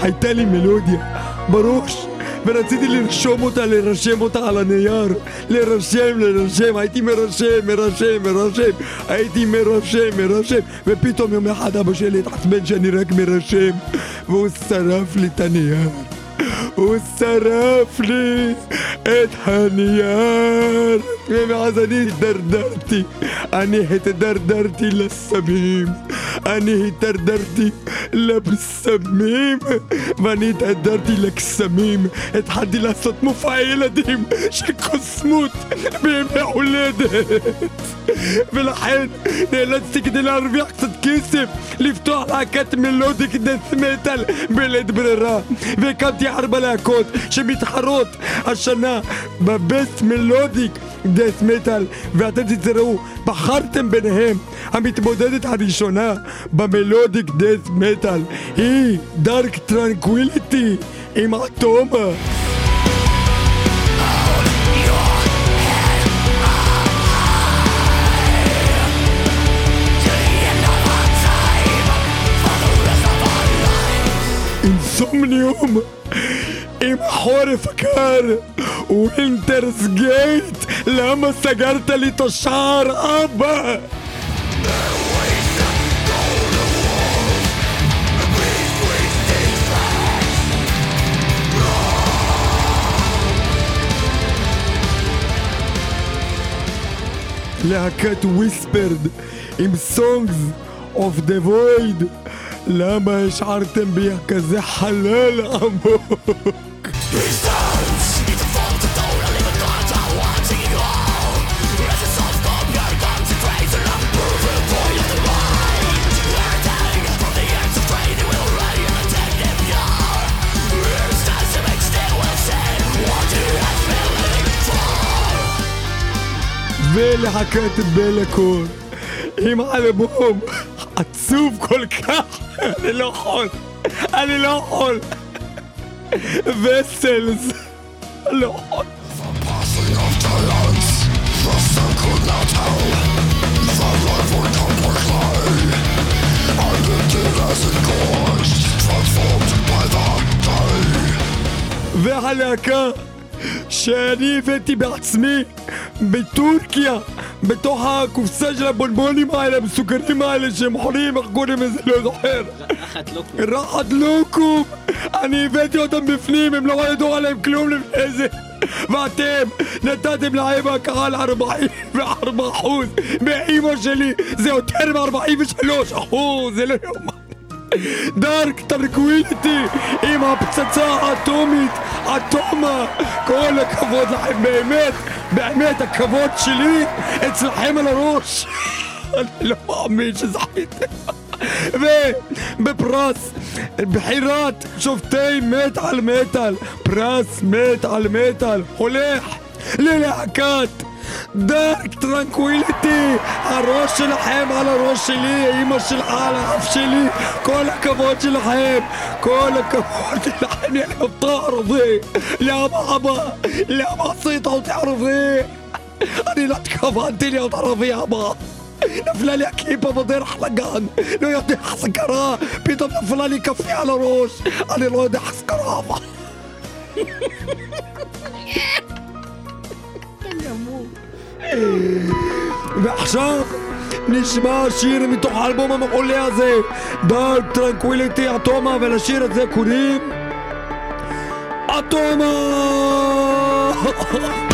הייתה לי מלודיה בראש. ורציתי לרשום אותה, לרשם אותה על הנייר לרשם, לרשם, הייתי מרשם, מרשם, מרשם הייתי מרשם, מרשם ופתאום יום אחד אבא שלי התעצבן שאני רק מרשם והוא שרף לי את הנייר הוא שרף לי את הנייר ומאז אני הידרדרתי אני התדרדרתי לסמים אני התדרדרתי לבשמים ואני התהדרתי לקסמים. התחלתי לעשות מופעי ילדים של קוסמות בימי הולדת. ולכן נאלצתי כדי להרוויח קצת כסף לפתוח להקת melodic death metal בלית ברירה. והקמתי ארבע להקות שמתחרות השנה ב best melodic death metal. ואתם תראו בחרתם ביניהם. המתמודדת הראשונה ב melodic death metal היא Dark Tranquillity עם אטומה אינסומניום עם חורף הקר ווינטרס גייט למה סגרת לי את השער להקת וויספרד עם Songs of the Void למה השארתם בי כזה חלל עמוק? ולהקת בלקור עם אלבום עצוב כל כך, אני לא יכול, אני לא יכול. וסלס, לא יכול. והלהקה שאני הבאתי בעצמי בטורקיה בתוך הקופסה של הבונבונים האלה המסוכנים האלה שהם חולים איך קוראים לזה? לא זוכר. רחת לוקום אני הבאתי אותם בפנים הם לא ידעו עליהם כלום לפני זה. ואתם נתתם להם הקהל 44 אחוז. מאימא שלי זה יותר מ-43 אחוז זה לא יאומן Dark Tranquillity עם הפצצה האטומית, Atoma כל הכבוד לכם באמת, באמת הכבוד שלי אצלכם על הראש אני לא מאמין שזכיתם ובפרס בחירת שופטי מטאל מטאל פרס מטאל מטאל הולך ללהקת Dark Tranquillity الروش الحيم على روشي لي. يمشي الحالة عفش لي. كل كفوت الحيم. كل كفوت الحيم. يعني بتعرضي. لا بابا لا بسيطة وتعرف أنا لا تخاف الدنيا وتعرفي يا بابا نفلالي أكيد بابا دير حلقان. لو يطيح حسكرا بيضا نفلالي كفي على روش أنا لو يطيح سكرا ועכשיו נשמע שיר מתוך האלבום המעולה הזה Dark Tranquillity Atoma ולשיר הזה קוראים Atoma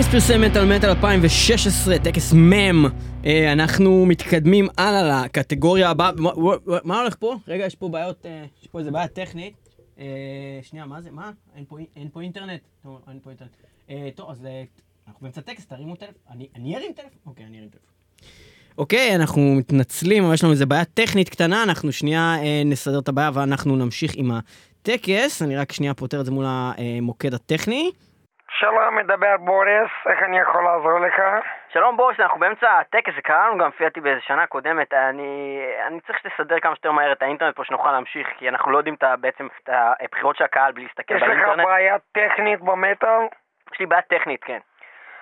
טקס פרסי מטאל מטאל 2016, טקס מם. אה, אנחנו מתקדמים הלאה לקטגוריה הבאה. מה- הולך פה? רגע, יש פה בעיות, אה, יש פה איזה בעיה טכנית. אה, שנייה, מה זה? מה? אין פה, אינטרנט? אין פה אינטרנט. טוב, אז אנחנו באמצע טקס, תרימו טלפון. אני ארים טלפון? אוקיי, אני ארים טלפון. אוקיי, אנחנו מתנצלים, אבל יש לנו איזה בעיה טכנית קטנה, אנחנו שנייה נסדר את הבעיה ואנחנו נמשיך עם הטקס. אני רק שנייה פותר את זה מול המוקד הטכני. שלום, מדבר בוריס, איך אני יכול לעזור לך? שלום בוריס, אנחנו באמצע הטקס, זה קרה לנו גם לפי דעתי באיזה שנה קודמת. אני, אני צריך שתסדר כמה שיותר מהר את האינטרנט פה שנוכל להמשיך, כי אנחנו לא יודעים את, בעצם את הבחירות של הקהל בלי להסתכל יש לך באינטרנט. בעיה טכנית במטאל? יש לי בעיה טכנית, כן.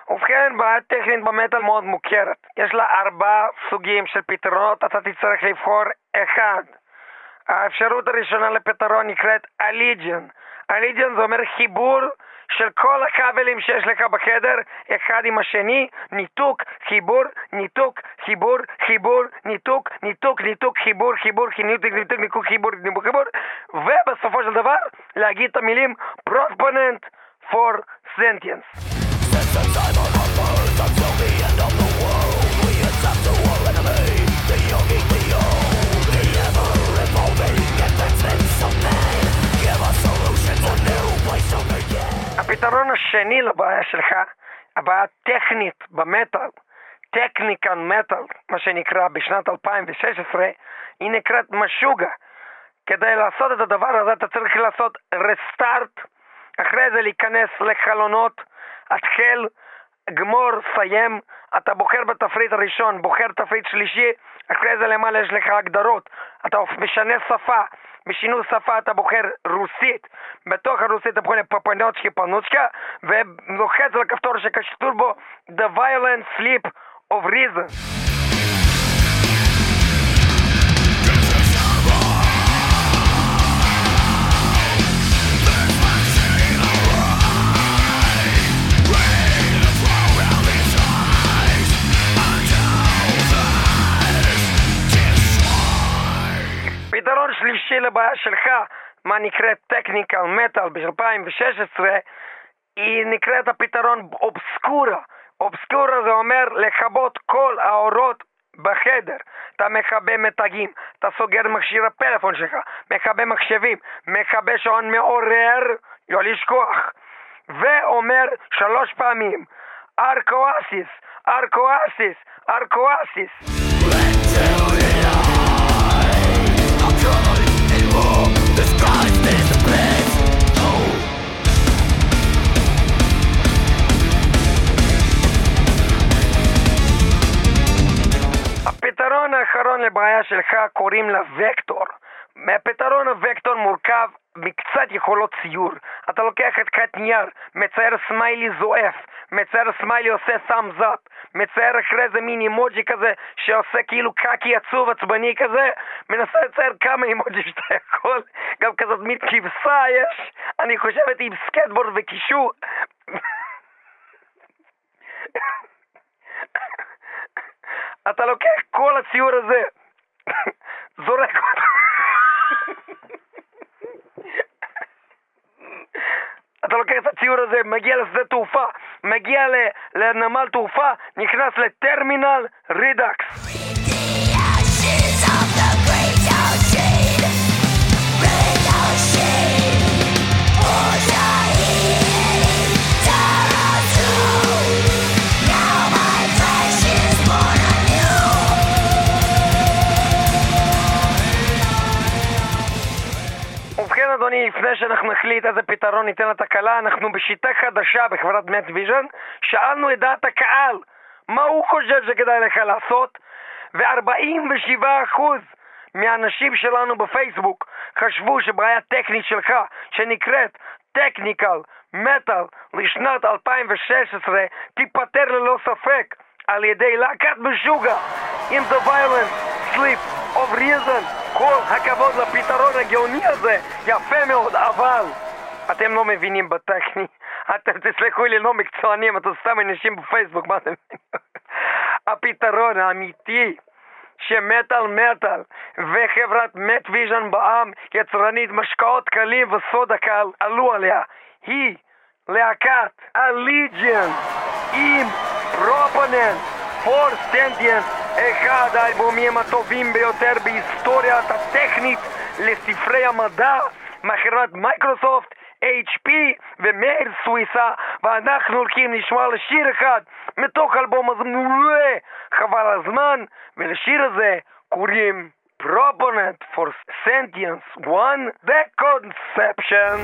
ובכן, בעיה טכנית במטאל מאוד מוכרת. יש לה ארבעה סוגים של פתרונות, אתה תצטרך לבחור אחד. האפשרות הראשונה לפתרון נקראת אליג'ן. אליג'ן זה אומר חיבור של כל הכבלים שיש לך בחדר, אחד עם השני, ניתוק, חיבור, ניתוק, חיבור, חיבור, ניתוק, ניתוק, ניתוק, חיבור, חיבור, ניתוק, ניתוק, ניתוק, חיבור, ניתוק, חיבור, ובסופו של דבר להגיד את המילים proponent for sentience. הפתרון השני לבעיה שלך, הבעיה הטכנית במטאל, טכניקל מטאל, מה שנקרא בשנת 2016, היא נקראת משוגה. כדי לעשות את הדבר הזה אתה צריך לעשות רסטארט, אחרי זה להיכנס לחלונות, התחל, גמור, סיים, אתה בוחר בתפריט הראשון, בוחר תפריט שלישי, אחרי זה למעלה יש לך הגדרות, אתה משנה שפה, בשינוי שפה אתה בוחר רוסית, בתוך הרוסית אתה בוחר פפנוצ'קי פנוצ'קה, ולוחץ על הכפתור שכתוב בו The Violent Sleep of Reason. לבעיה שלך, מה נקראת טכניקל מטאל ב-2016, היא נקראת הפתרון אובסקורה. אובסקורה זה אומר לכבות כל האורות בחדר. אתה מכבה מתגים, אתה סוגר מכשיר הפלאפון שלך, מכבה מחשבים, מכבה שעון מעורר, לא לשכוח. ואומר שלוש פעמים, ארקואסיס, ארקואסיס, ארקואסיס. הפתרון האחרון לבעיה שלך קוראים לה Vektor. מהפתרון ה Vektor מורכב מקצת יכולות ציור. אתה לוקח את קט נייר, מצייר סמיילי זועף, מצייר סמיילי עושה thumbs up, מצייר אחרי זה מין אימוג'י כזה שעושה כאילו קקי עצוב עצבני כזה, מנסה לצייר כמה אימוג'י שאתה יכול, גם כזאת מין כבשה יש, אני חושבת עם סקייטבורד וקישור. אתה לוקח כל הציור הזה, זורק אותו. אתה לוקח את הציור הזה, מגיע לשדה תעופה, מגיע לנמל תעופה, נכנס לטרמינל רידקס. אדוני, לפני שאנחנו נחליט איזה פתרון ניתן לתקלה, אנחנו בשיטה חדשה בחברת מט ויז'ן, שאלנו את דעת הקהל מה הוא חושב שכדאי לך לעשות, ו-47% מהאנשים שלנו בפייסבוק חשבו שבעיה טכנית שלך, שנקראת technical metal לשנת 2016, תיפתר ללא ספק על ידי להקת משוגע עם The Violent Sleep of Reason כל הכבוד לפתרון הגאוני הזה, יפה מאוד, אבל אתם לא מבינים בטכני. אתם תסלחו לי, לא מקצוענים, אתם סתם אנשים בפייסבוק, מה אתם מבינים? הפתרון האמיתי שמטאל מטאל וחברת מט ויז'ן בע"מ, יצרנית משקאות קלים וסודה קל, עלו עליה, היא להקת Allegaeon עם Proponent for Sentience, אחד האלבומים הטובים ביותר בהיסטוריית הטכנית לספרי המדע מחברת מייקרוסופט, HP ומאיר סוויסה ואנחנו הולכים לשמוע לשיר אחד מתוך האלבום הזה. מעולה חבל הזמן ולשיר הזה קוראים Proponent for Sentience 1 The Conception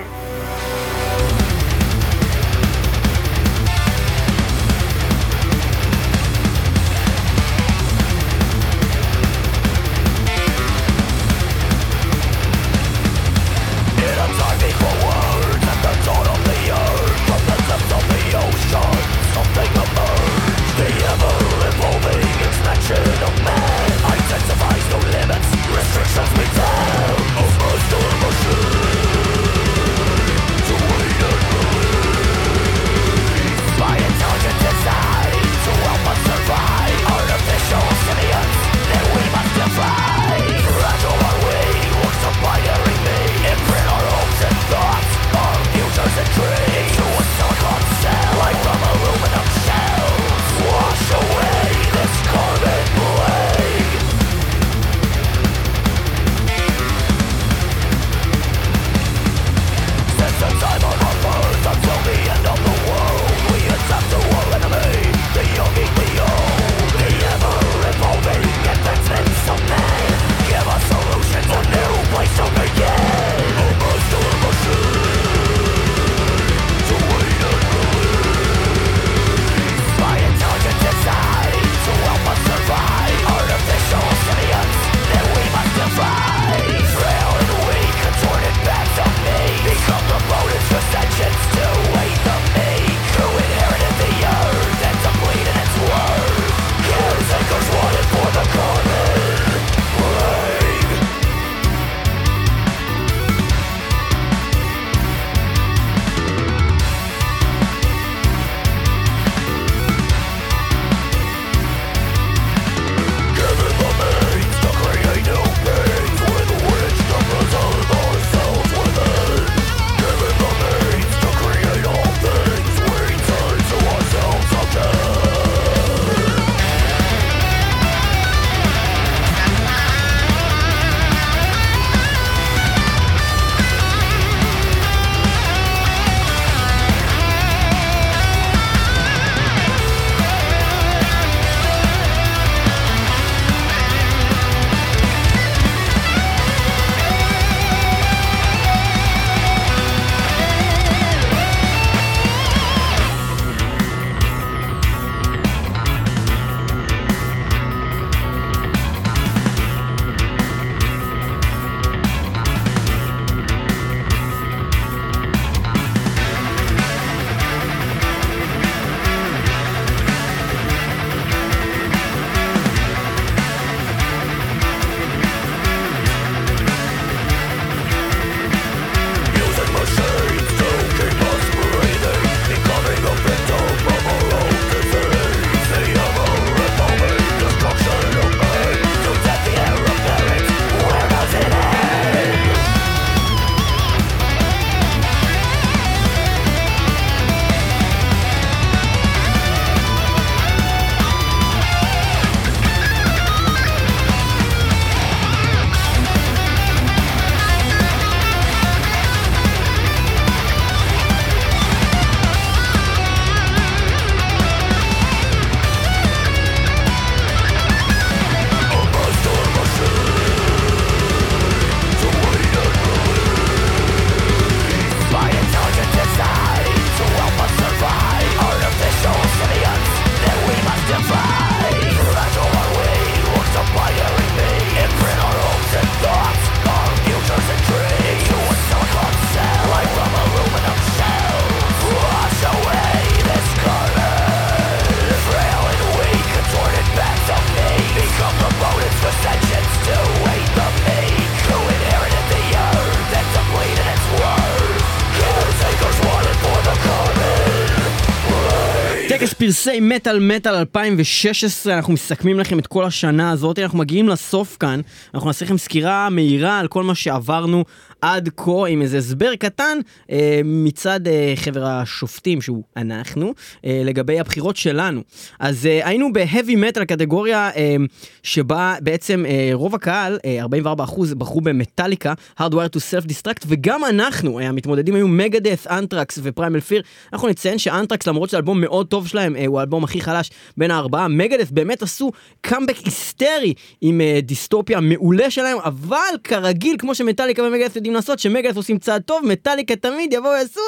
פרסי מטאל מטאל 2016, אנחנו מסכמים לכם את כל השנה הזאת, אנחנו מגיעים לסוף כאן, אנחנו נעשה לכם סקירה מהירה על כל מה שעברנו עד כה, עם איזה הסבר קטן אה, מצד אה, חבר השופטים, שהוא אנחנו, אה, לגבי הבחירות שלנו. אז אה, היינו בהאבי מטאל, קטגוריה אה, שבה בעצם אה, רוב הקהל, אה, 44% בחרו במטאליקה, Hardware to Self-Destruct, וגם אנחנו, אה, המתמודדים היו מגדף, אנטרקס ופריימל פיר. אנחנו נציין שאנטרקס, למרות שזה אלבום מאוד טוב שלהם, אה, הוא האלבום הכי חלש בין הארבעה, מגדף באמת עשו קאמבק היסטרי עם אה, דיסטופיה מעולה שלהם, אבל כרגיל, כמו שמטאליקה ומגדף יודעים לעשות, שמגדף עושים צעד טוב, מטאליקה תמיד יבואו ויעשו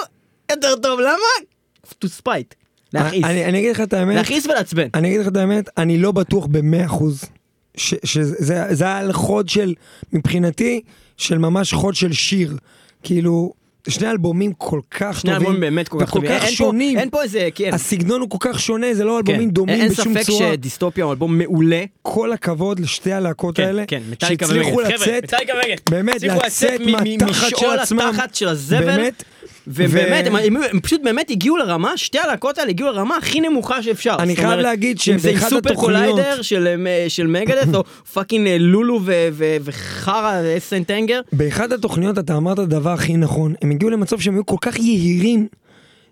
יותר טוב, למה? to spite. להכעיס. אני אני אגיד לך את האמת, להכעיס ולעצבן. אני אגיד לך את האמת, אני לא בטוח במאה אחוז. ש- שזה זה היה חוד של, מבחינתי, של ממש חוד של שיר. כאילו, שני אלבומים כל כך שני טובים. אלבומים באמת כל כך וכל טובים. כך אין פה- שונים. אין פה איזה, כן. הסגנון הוא כל כך שונה, זה לא כן. אלבומים דומים אין בשום ספק צורה. שדיסטופיה הוא אלבום מעולה. כל הכבוד לשתי הלהקות כן, האלה, כן, שהצליחו. חבר'ה, לצאת, ומגד. באמת, לצאת מ- מ- מהתחת של עצמם. באמת. ובאמת, ו- הם, הם, הם פשוט באמת הגיעו לרמה, שתי הלהקות האלה הגיעו לרמה הכי נמוכה שאפשר. אני חייב אומרת, להגיד אם זה עם שבאחד סופר התוכניות- קוליידר של, אה, של מגדס, או פאקינג אה, לולו וחרא אה, St. Anger. באחד התוכניות אתה אמרת את הדבר הכי נכון, הם הגיעו למצב שהם היו כל כך יהירים,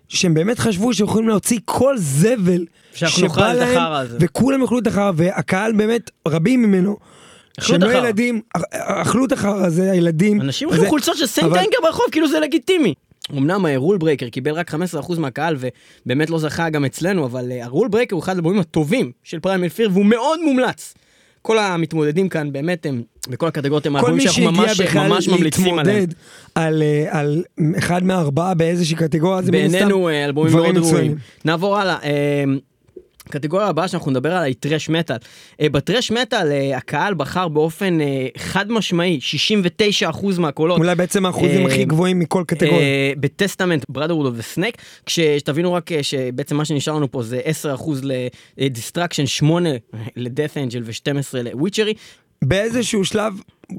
שהם באמת חשבו שהם יכולים להוציא כל זבל את להם. וכולם יאכלו את החרא, והקהל באמת, רבים ממנו, שהם לא. ילדים, אכ- אכלו את החרא הזה, הילדים. אנשים אוכלו חולצות של אבל- St. Anger ברחוב, כאילו זה לגיטימי. אמנם Rule Breaker קיבל רק 15% מהקהל ובאמת לא זכה גם אצלנו, אבל ה Rule Breaker הוא אחד האלבומים הטובים של Primal Fear והוא מאוד מומלץ. כל המתמודדים כאן באמת הם, בכל הקטגוריות הם כל האלבומים מי שאנחנו שהגיע ממש, בכלל ממש ממליצים עליהם. להתמודד על, אה, על אחד מהארבעה באיזושהי קטגוריה, זה מן הסתם בעינינו אה, אלבומים מאוד ראויים. נעבור הלאה. הקטגוריה הבאה שאנחנו נדבר עליה היא thrash metal. ב thrash metal הקהל בחר באופן אה, חד משמעי 69% מהקולות. אולי בעצם האחוזים אה, הכי גבוהים מכל קטגוריה. אה, ב Testament Brotherhood of Snake, כשתבינו רק שבעצם מה שנשאר לנו פה זה 10% ל Destruction, 8 ל Death Angel ו-12 ל Witchery. באיזשהו שלב,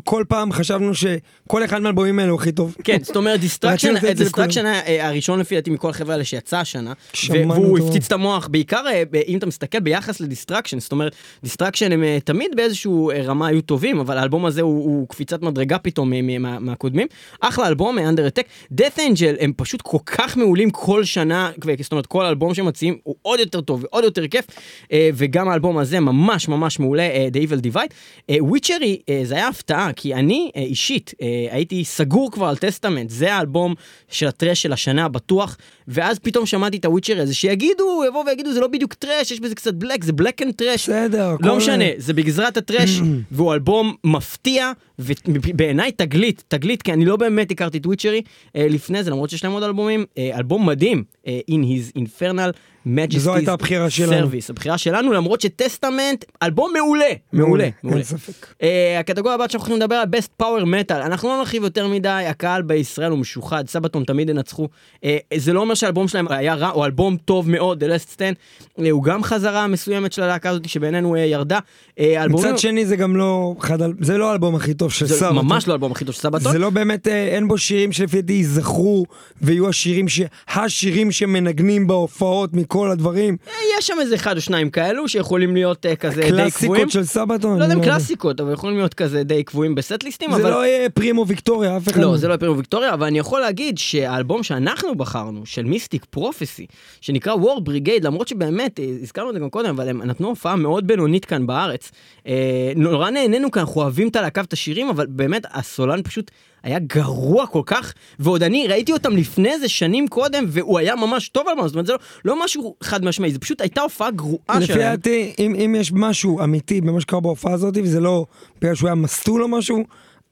כל פעם חשבנו שכל אחד מהאלבומים האלה הוא הכי טוב. כן, זאת אומרת Destruction, Destruction היה הראשון לפי דעתי מכל החבר'ה האלה שיצא השנה, והוא. הפציץ את המוח, בעיקר אה, אם אתה מסתכל ביחס ל Destruction, זאת אומרת, Destruction הם אה, תמיד באיזשהו אה, רמה היו טובים, אבל האלבום הזה הוא, הוא קפיצת מדרגה פתאום מהקודמים. אחלה אלבום, Under Attack. Death Angel הם פשוט כל כך מעולים כל שנה, זאת אומרת, כל אלבום שהם מציעים הוא עוד יותר טוב ועוד יותר כיף, אה, וגם האלבום הזה ממש ממש מעולה, אה, The Evil Divide. Witchery, זה היה הפתעה, כי אני אה, אישית אה, הייתי סגור כבר על Testament, זה האלבום של ה thrash של השנה בטוח, ואז פתאום שמעתי את ה Witchery הזה, שיגידו, יבואו ויגידו, זה לא בדיוק thrash, יש בזה קצת black, זה black and thrash. בסדר, לא משנה, זה בגזרת ה thrash, והוא אלבום מפתיע, ובעיניי תגלית, תגלית, כי אני לא באמת הכרתי את Witchery אה, לפני זה, למרות שיש להם עוד אלבומים, אלבום מדהים, In His Infernal Majesty's וזו הייתה הבחירה שלנו. Service, הבחירה שלנו, למרות שטסטמנט, אלבום מעולה, מעולה, מעולה. אין ספק. Uh, הקטגוריה הבאה שאנחנו הולכים לדבר על Best Power Metal, אנחנו לא נרחיב יותר מדי, הקהל בישראל הוא משוחד, סבתון תמיד ינצחו. Uh, זה לא אומר שהאלבום שלהם היה רע, או אלבום טוב מאוד, The Last Stand, uh, הוא גם חזרה מסוימת של הלהקה הזאת שבעינינו uh, ירדה. Uh, מצד שני זה גם לא, זה לא האלבום הכי טוב של זה סבתון. ממש לא האלבום הכי טוב של סבתון. זה לא באמת, אה, אין בו שירים שלפי דעתי ייזכרו, ויהיו השירים ש... השירים שמנגנים בהופעות מכל הדברים. אה, יש שם איזה אחד או שניים כאלו שיכולים להיות uh, כזה די קבועים. קלאסיקות של סבתון. לא יודע אם אני קלאסיקות, אבל יכולים להיות כזה די קבועים בסט-ליסטים, זה אבל... לא יהיה פרימו ויקטוריה, אף אחד לא, זה לא פרימו ויקטוריה, אבל אני יכול להגיד שהאלבום שאנחנו בחרנו, של מיסטיק פרופסי, שנקרא וורד בריגייד, למרות שבאמת, אה, הזכרנו את זה גם קודם, אבל הם נתנו הופעה מאוד בינונית כאן בארץ. אה, נורא נהנינו כאן, אנחנו אוהבים את הלהקה ואת השירים, אבל באמת, הסולן פשוט היה גרוע כל כך, ועוד אני ראיתי אותם לפני זה שנים קודם, והוא היה ממש טוב על מה, זאת אומרת, זה לא, לא משהו חד משמעי, זה פשוט הייתה הופעה גרועה לפי שלהם. דעתי, אם, אם יש משהו אמיתי במה שקרה בהופעה הזאת, וזה לא בגלל שהוא היה מסטול או משהו,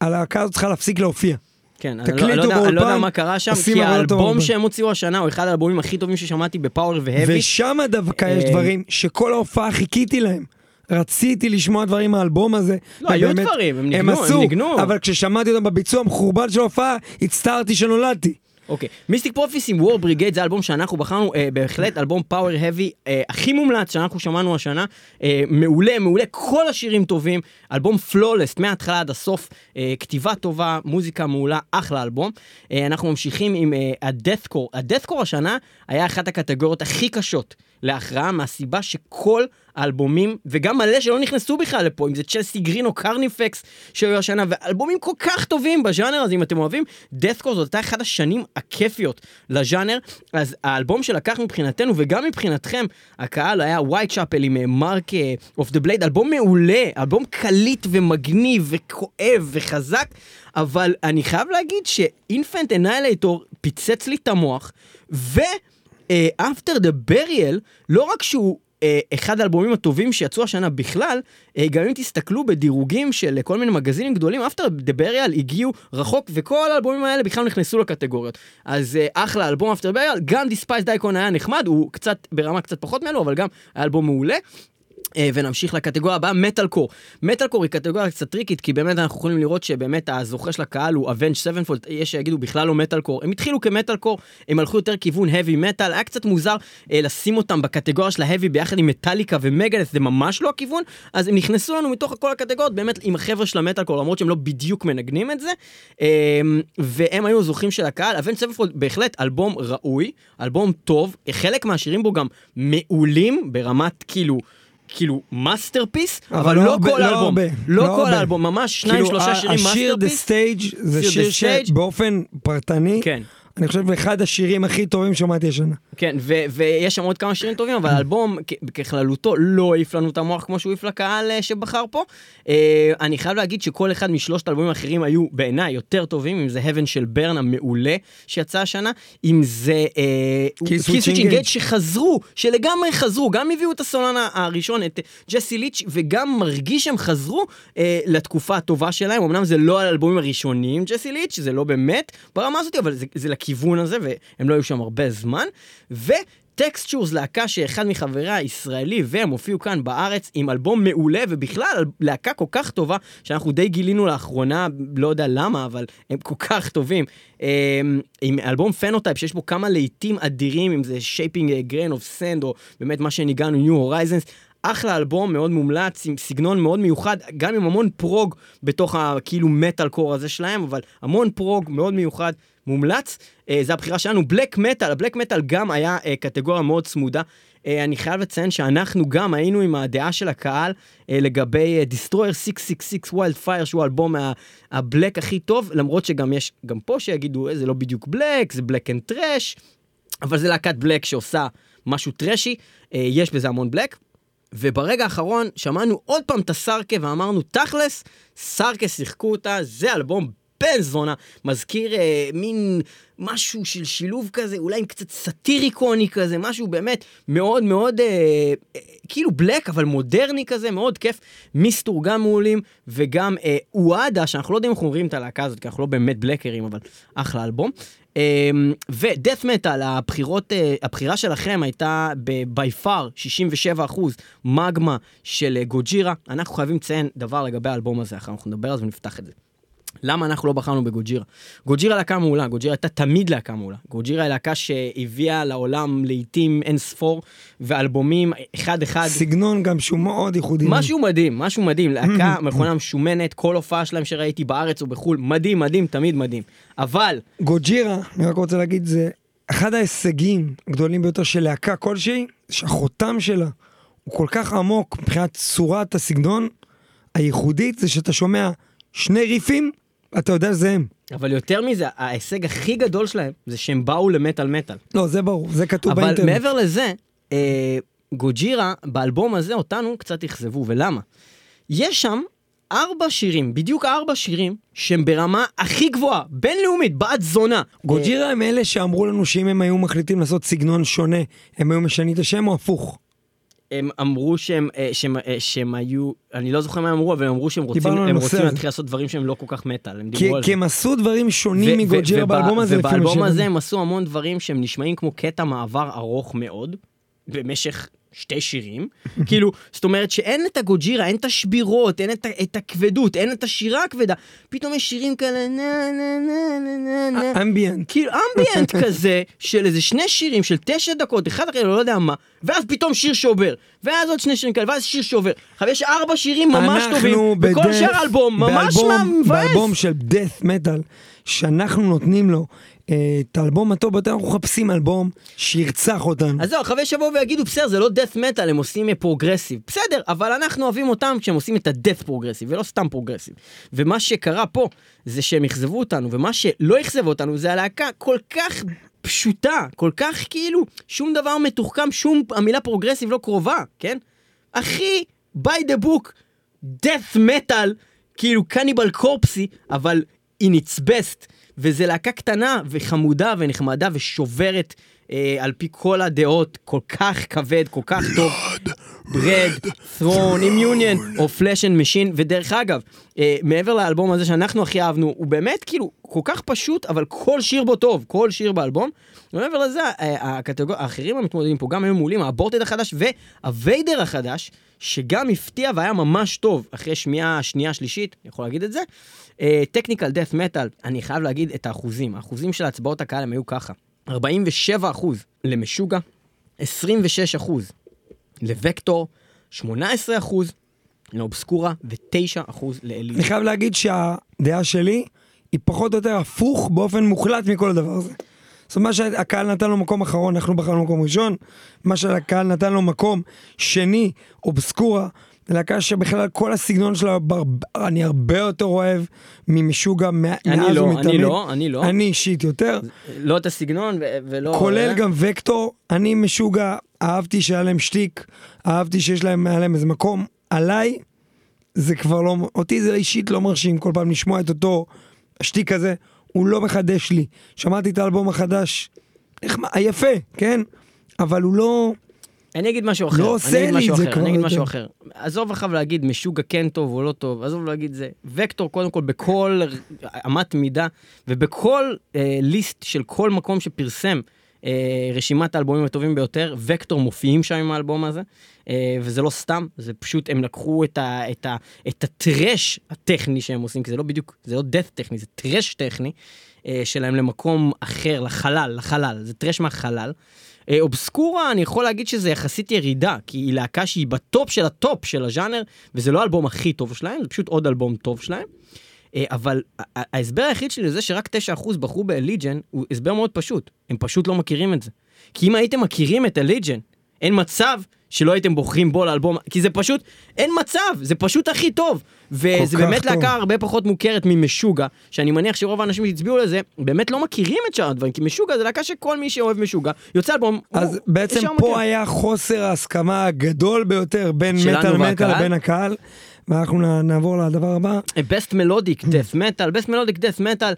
הלהקה הזאת צריכה להפסיק להופיע. כן, אני לא, לא, יודע, אני לא יודע באולפן, מה קרה שם, כי האלבום. שהם הוציאו השנה הוא אחד האלבומים הכי טובים ששמעתי בפאוור והאבי. ושם דווקא יש אה, דברים שכל ההופעה חיכיתי להם. רציתי לשמוע דברים מהאלבום הזה. לא, היו ובאמת, דברים, הם ניגנו, הם עשו, ניגנו. אבל כששמעתי אותם בביצוע המחורבן של ההופעה, הצטערתי שנולדתי. אוקיי, Mystic Prophecy עם War Brigade זה אלבום שאנחנו בחרנו, אה, בהחלט אלבום power heavy אה, הכי מומלץ שאנחנו שמענו השנה, אה, מעולה, מעולה, כל השירים טובים, אלבום flawless מההתחלה עד הסוף, אה, כתיבה טובה, מוזיקה מעולה, אחלה אלבום. אה, אנחנו ממשיכים עם אה, ה deathcore, ה deathcore השנה היה אחת הקטגוריות הכי קשות להכרעה, מהסיבה שכל האלבומים, וגם מלא שלא נכנסו בכלל לפה, אם זה Chelsea Grin או Carnifex שהיו השנה, ואלבומים כל כך טובים בז'אנר הזה, אם אתם אוהבים, deathcore זאת הייתה אחת השנים הכיפיות לז'אנר, אז האלבום שלקח מבחינתנו, וגם מבחינתכם, הקהל היה Whitechapel עם Mark of the Blade, אלבום מעולה, אלבום קליט ומגניב וכואב וחזק, אבל אני חייב להגיד ש Infant Annihilator פיצץ לי את המוח, ו... After the Burial, לא רק שהוא אה, אחד האלבומים הטובים שיצאו השנה בכלל, אה, גם אם תסתכלו בדירוגים של כל מיני מגזינים גדולים, After the Burial הגיעו רחוק, וכל האלבומים האלה בכלל נכנסו לקטגוריות. אז אה, אחלה אלבום After Burial, גם Despised Icon היה נחמד, הוא קצת, ברמה קצת פחות מאלו, אבל גם היה אלבום מעולה. אה, ונמשיך לקטגוריה הבאה, metalcore. metalcore היא קטגוריה קצת טריקית, כי באמת אנחנו יכולים לראות שבאמת הזוכה של הקהל הוא Avenged Sevenfold, יש שיגידו בכלל לא מטאל קור. הם התחילו כמטאל קור, הם הלכו יותר כיוון heavy metal, היה קצת מוזר אה, לשים אותם בקטגוריה של ה heavy ביחד עם Metallica ו Megadeth, זה ממש לא הכיוון, אז הם נכנסו לנו מתוך כל הקטגוריות, באמת עם החבר'ה של המטאל קור, למרות שהם לא בדיוק מנגנים את זה, אה, והם היו הזוכים של הקהל. Avenged Sevenfold בהחלט אלבום ראוי, אלבום טוב, חלק. כאילו masterpiece, אבל, אבל לא לא הרבה- כל לא האלבום. הרבה, לא לא כל הרבה. האלבום, ממש שניים כאילו, שלושה שירים השיר The masterpiece. Stage זה שיר. שבאופן פרטני, כן. אני חושב אחד השירים הכי טובים ששמעתי השנה. כן, ו- ויש שם עוד כמה שירים טובים, אבל האלבום ככללותו לא העיף לנו את המוח כמו שהוא העיף לקהל אה, שבחר פה. אה, אני חייב להגיד שכל אחד משלושת האלבומים האחרים היו בעיניי יותר טובים, אם זה Heaven של ברן המעולה שיצא השנה, אם זה אה, Switch Engage. Engage שחזרו, שלגמרי חזרו, גם הביאו את הסולן הראשון, את ג'סי ליץ', וגם מרגיש שהם חזרו אה, לתקופה הטובה שלהם, אמנם זה לא האלבומים הראשונים, Jesse Leach, זה לא באמת ברמה הזאת, אבל זה, זה לכיוון הזה, והם לא היו שם הרבה זמן. ו... Textures, להקה שאחד מחבריה ישראלי, והם הופיעו כאן בארץ עם אלבום מעולה, ובכלל להקה כל כך טובה, שאנחנו די גילינו לאחרונה, לא יודע למה, אבל הם כל כך טובים. אמ, עם אלבום Phenotype, שיש בו כמה להיטים אדירים, אם זה Shaping Grain of Sand, או באמת מה שניגנו, New Horizons. אחלה אלבום, מאוד מומלץ, עם סגנון מאוד מיוחד, גם עם המון prog בתוך הכאילו מטאל קור הזה שלהם, אבל המון prog מאוד מיוחד, מומלץ. אה, זה הבחירה שלנו. black metal, ה black metal גם היה אה, קטגוריה מאוד צמודה. אה, אני חייב לציין שאנחנו גם היינו עם הדעה של הקהל אה, לגבי אה, Destroyer 666 Wildfire, שהוא האלבום ה black הכי טוב, למרות שגם יש, גם פה שיגידו, "אה, זה לא בדיוק black, זה black and thrash, אבל זה להקת בלק שעושה משהו טרשי, אה, יש בזה המון בלק. וברגע האחרון שמענו עוד פעם את הסרקה ואמרנו תכלס, סרקה שיחקו אותה, זה אלבום בן זונה, מזכיר אה, מין משהו של שילוב כזה, אולי עם קצת סאטיריקוני כזה, משהו באמת מאוד מאוד אה, אה, כאילו בלק אבל מודרני כזה, מאוד כיף. מיסטור גם מעולים, וגם אה, אוהדה, שאנחנו לא יודעים איך אומרים את הלהקה הזאת, כי אנחנו לא באמת בלקרים, אבל אחלה אלבום. ודף מטאל, הבחירות, אה, הבחירה שלכם הייתה ב-by far 67 אחוז מגמה של אה, גוג'ירה. אנחנו חייבים לציין דבר לגבי האלבום הזה, אחר אנחנו נדבר על זה ונפתח את זה. למה אנחנו לא בחרנו בגוג'ירה? גוג'ירה להקה מעולה, גוג'ירה הייתה תמיד להקה מעולה. גוג'ירה היא להקה שהביאה לעולם לעיתים אין ספור, ואלבומים אחד אחד. סגנון גם שהוא מאוד ייחודי. משהו מדהים, משהו מדהים, להקה מכונה משומנת, כל הופעה שלהם שראיתי בארץ או בחו"ל, מדהים, מדהים, תמיד מדהים. אבל, גוג'ירה, אני רק רוצה להגיד, זה אחד ההישגים הגדולים ביותר של להקה כלשהי, שהחותם שלה הוא כל כך עמוק מבחינת צורת הסגנון הייחודית, זה שאתה שומע שני ריפים, אתה יודע שזה הם. אבל יותר מזה, ההישג הכי גדול שלהם זה שהם באו למטאל מטאל. לא, זה ברור, זה כתוב אבל באינטרנט. מעבר לזה, אה, גוג'ירה באלבום הזה אותנו קצת אכזבו, ולמה? יש שם ארבע שירים, בדיוק ארבע שירים, שהם ברמה הכי גבוהה, בינלאומית, בת זונה. גוג'ירה הם אלה שאמרו לנו שאם הם היו מחליטים לעשות סגנון שונה, הם היו משנים את השם או הפוך? הם אמרו שהם, אה, שהם, אה, שהם היו, אני לא זוכר מה הם אמרו, אבל הם אמרו שהם רוצים, הם רוצים. להתחיל לעשות דברים שהם לא כל כך מטאל, הם דיברו על זה. כי הם עשו דברים שונים מגוג'ירה באלבום הזה, ובאלבום. הזה הם עשו המון דברים שהם נשמעים כמו קטע מעבר ארוך מאוד, במשך שתי שירים, כאילו, זאת אומרת שאין את הגוג'ירה, אין את השבירות, אין את, את הכבדות, אין את השירה הכבדה, פתאום יש שירים כאלה נה נה נה נה נה נה, אמביאנט. כאילו אמביאנט כזה, של איזה שני שירים של תשע דקות, אחד אחרי לא יודע מה, ואז פתאום שיר שעובר, ואז עוד שני שירים כאלה, ואז שיר שעובר. עכשיו יש ארבע שירים ממש טובים, בדף- שאר האלבום ממש מבאס. באלבום של death metal, שאנחנו נותנים לו את האלבום הטוב ביותר, אנחנו מחפשים אלבום שירצח אותנו. אז זהו, אחרי שיבואו ויגידו, בסדר, זה לא death metal, הם עושים progressive. בסדר, אבל אנחנו אוהבים אותם כשהם עושים את ה-death progressive, ולא סתם progressive. ומה שקרה פה, זה שהם אכזבו אותנו, ומה שלא אכזב אותנו, זה הלהקה כל כך פשוטה, כל כך כאילו, שום דבר מתוחכם, שום, המילה progressive לא קרובה, כן? הכי by the book, death metal, כאילו Cannibal Corpse, אבל in its best. וזה להקה קטנה וחמודה ונחמדה ושוברת אה, על פי כל הדעות, כל כך כבד, כל כך טוב. Blood Red Throne, Union of Flesh and Machine, ודרך אגב, אה, מעבר לאלבום הזה שאנחנו הכי אהבנו, הוא באמת כאילו כל כך פשוט, אבל כל שיר בו טוב, כל שיר באלבום. ומעבר לזה, אה, הקטגור... האחרים המתמודדים פה גם היו מעולים, ה-Aborted החדש והוויידר החדש, שגם הפתיע והיה ממש טוב אחרי שמיעה שנייה שלישית, אני יכול להגיד את זה. טכניקל דף מטאל, אני חייב להגיד את האחוזים, האחוזים של הצבעות הקהל הם היו ככה, 47 אחוז למשוגע, 26 אחוז לוקטור, 18 אחוז לאובסקורה ו-9 אחוז לאליזה. אני חייב להגיד שהדעה שלי היא פחות או יותר הפוך באופן מוחלט מכל הדבר הזה. זאת אומרת, מה שהקהל נתן לו מקום אחרון, אנחנו בחרנו מקום ראשון, מה שהקהל נתן לו מקום שני, אובסקורה, להקה שבכלל כל הסגנון שלה, בר- אני הרבה יותר אוהב ממשוגע מא- אני מאז לא, ומתמיד. אני לא, אני לא. אני אישית יותר. לא את הסגנון ו- ולא... כולל אה? גם וקטור, אני משוגע, אהבתי שהיה להם שטיק, אהבתי שיש להם, היה להם איזה מקום. עליי, זה כבר לא, אותי זה אישית לא מרשים כל פעם לשמוע את אותו השטיק הזה, הוא לא מחדש לי. שמעתי את האלבום החדש, נחמד, היפה, כן? אבל הוא לא... אני אגיד משהו אחר, לא עושה לי את זה כבר אני אגיד. משהו אחר. עזוב עכשיו להגיד משוגע כן טוב או לא טוב, עזוב להגיד זה. וקטור קודם כל בכל אמת מידה ובכל אה, ליסט של כל מקום שפרסם אה, רשימת האלבומים הטובים ביותר, וקטור מופיעים שם עם האלבום הזה, אה, וזה לא סתם, זה פשוט הם לקחו את, ה, את, ה, את הטרש הטכני שהם עושים, כי זה לא בדיוק, זה לא death טכני, זה טרש טכני. אה, שלהם למקום אחר, לחלל, לחלל, זה thrash מהחלל. אה, Obscura, אני יכול להגיד שזה יחסית ירידה, כי היא להקה שהיא בטופ של הטופ של הז'אנר, וזה לא האלבום הכי טוב שלהם, זה פשוט עוד אלבום טוב שלהם. אה, אבל ההסבר היחיד שלי לזה שרק 9% בחרו ב-Allegaeon, הוא הסבר מאוד פשוט. הם פשוט לא מכירים את זה. כי אם הייתם מכירים את Allegaeon, אין מצב שלא הייתם בוחרים בו לאלבום, כי זה פשוט, אין מצב, זה פשוט הכי טוב. וזה באמת. להקה הרבה פחות מוכרת ממשוגע, שאני מניח שרוב האנשים שהצביעו לזה, באמת לא מכירים את שאר הדברים, כי משוגע זה להקה שכל מי שאוהב משוגע, יוצא אלבום, אז הוא בעצם פה מכיר. היה חוסר ההסכמה הגדול ביותר בין מטאל מטאל? לבין הקהל. ואנחנו נעבור לדבר הבא. בסט מלודיק דף מטאל, בסט מלודיק דף מטאל,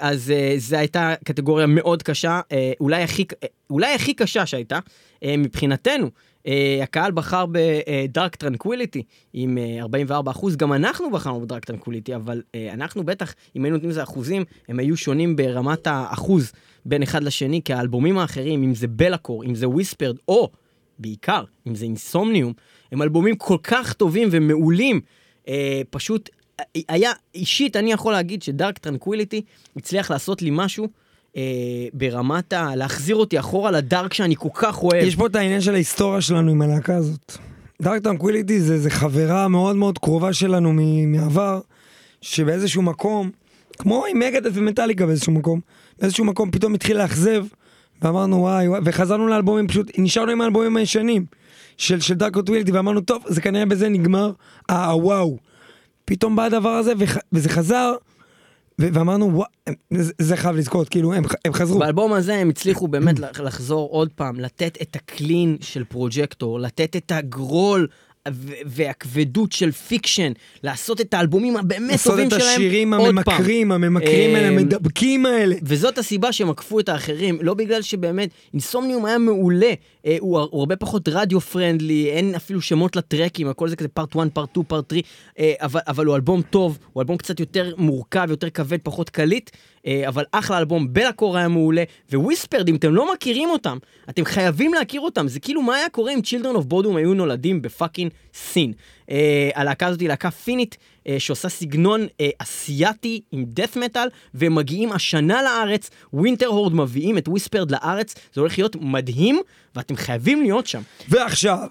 אז אה, זו הייתה קטגוריה מאוד קשה, אה, אולי הכי, אה, אולי הכי קשה שהייתה, אה, מבחינתנו. אה, הקהל בחר ב-Dark Tranquillity עם אה, 44 אחוז, גם אנחנו בחרנו ב-Dark Tranquillity, אבל אה, אנחנו בטח, אם היינו נותנים לזה אחוזים, הם היו שונים ברמת האחוז בין אחד לשני, כי האלבומים האחרים, אם זה Be'lakor, אם זה Whispered, או בעיקר, אם זה Insomnium, הם אלבומים כל כך טובים ומעולים, אה, פשוט אה, היה, אישית אני יכול להגיד ש-Dark Tranquillity הצליח לעשות לי משהו אה, ברמת ה... להחזיר אותי אחורה ל-Dark שאני כל כך אוהב. יש פה את העניין של ההיסטוריה שלנו עם הלהקה הזאת. Dark Tranquillity זה, זה חברה מאוד מאוד קרובה שלנו מעבר, שבאיזשהו מקום, כמו עם Megadeth ו-Metallica באיזשהו מקום, באיזשהו מקום פתאום התחיל לאכזב, ואמרנו וואי וואי, וחזרנו לאלבומים, פשוט נשארנו עם האלבומים הישנים של, של Dark Tranquillity, ואמרנו טוב, זה כנראה בזה נגמר, אה וואו. פתאום בא הדבר הזה, וזה חזר, ואמרנו זה, חייב לזכות, כאילו, הם, הם חזרו. באלבום הזה הם הצליחו באמת לח- לחזור עוד פעם, לתת את ה-clean של Projector, לתת את הגרול והכבדות של Fiction, לעשות את האלבומים הבאמת לעשות טובים את שלהם השירים עוד פעם. הממכרים, הממכרים האלה, אה, המדבקים האלה. וזאת הסיבה שהם עקפו את האחרים, לא בגלל שבאמת, Insomnium היה מעולה, הוא, הוא הרבה פחות radio friendly, אין אפילו שמות לטרקים, הכל זה כזה part 1, part 2, part 3, אה, אבל, אבל הוא אלבום טוב, הוא אלבום קצת יותר מורכב, יותר כבד, פחות קליט, אה, אבל אחלה אלבום, Be'lakor היה מעולה, Whispered, אם אתם לא מכירים אותם, אתם חייבים להכיר אותם, זה כאילו מה היה קורה אם Children of Bodom היו נולדים בפאקינג סין. אה, הלהקה הזאת היא להקה פינית, אה, שעושה סגנון אה, אסייתי עם death metal, והם מגיעים השנה לארץ, Winter Horde מביאים את Whispered לארץ, זה הולך להיות מדהים, ואתם חייבים להיות שם. ועכשיו,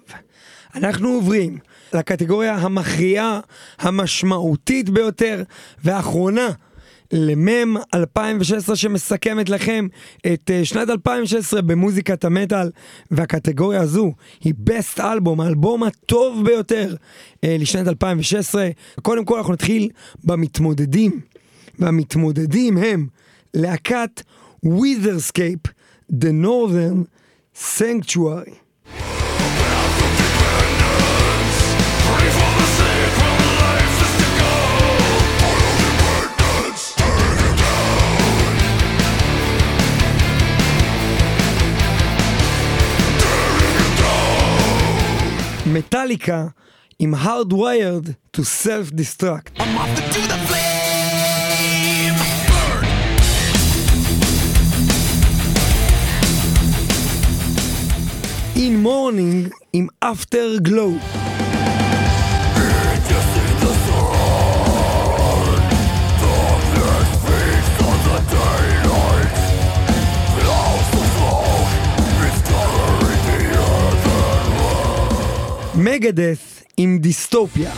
אנחנו עוברים לקטגוריה המכריעה, המשמעותית ביותר, והאחרונה, למם 2016 שמסכמת לכם את אה, שנת 2016 במוזיקת המטאל, והקטגוריה הזו היא בסט אלבום, האלבום הטוב ביותר אה, לשנת 2016. קודם כל אנחנו נתחיל במתמודדים, והמתמודדים הם להקת Witherscape, The Northern Sanctuary. מטאליקה עם Hardwired to Self-Destruct. I'm off to the flame. Burn. In Morning עם Afterglow. מגדס עם דיסטופיה.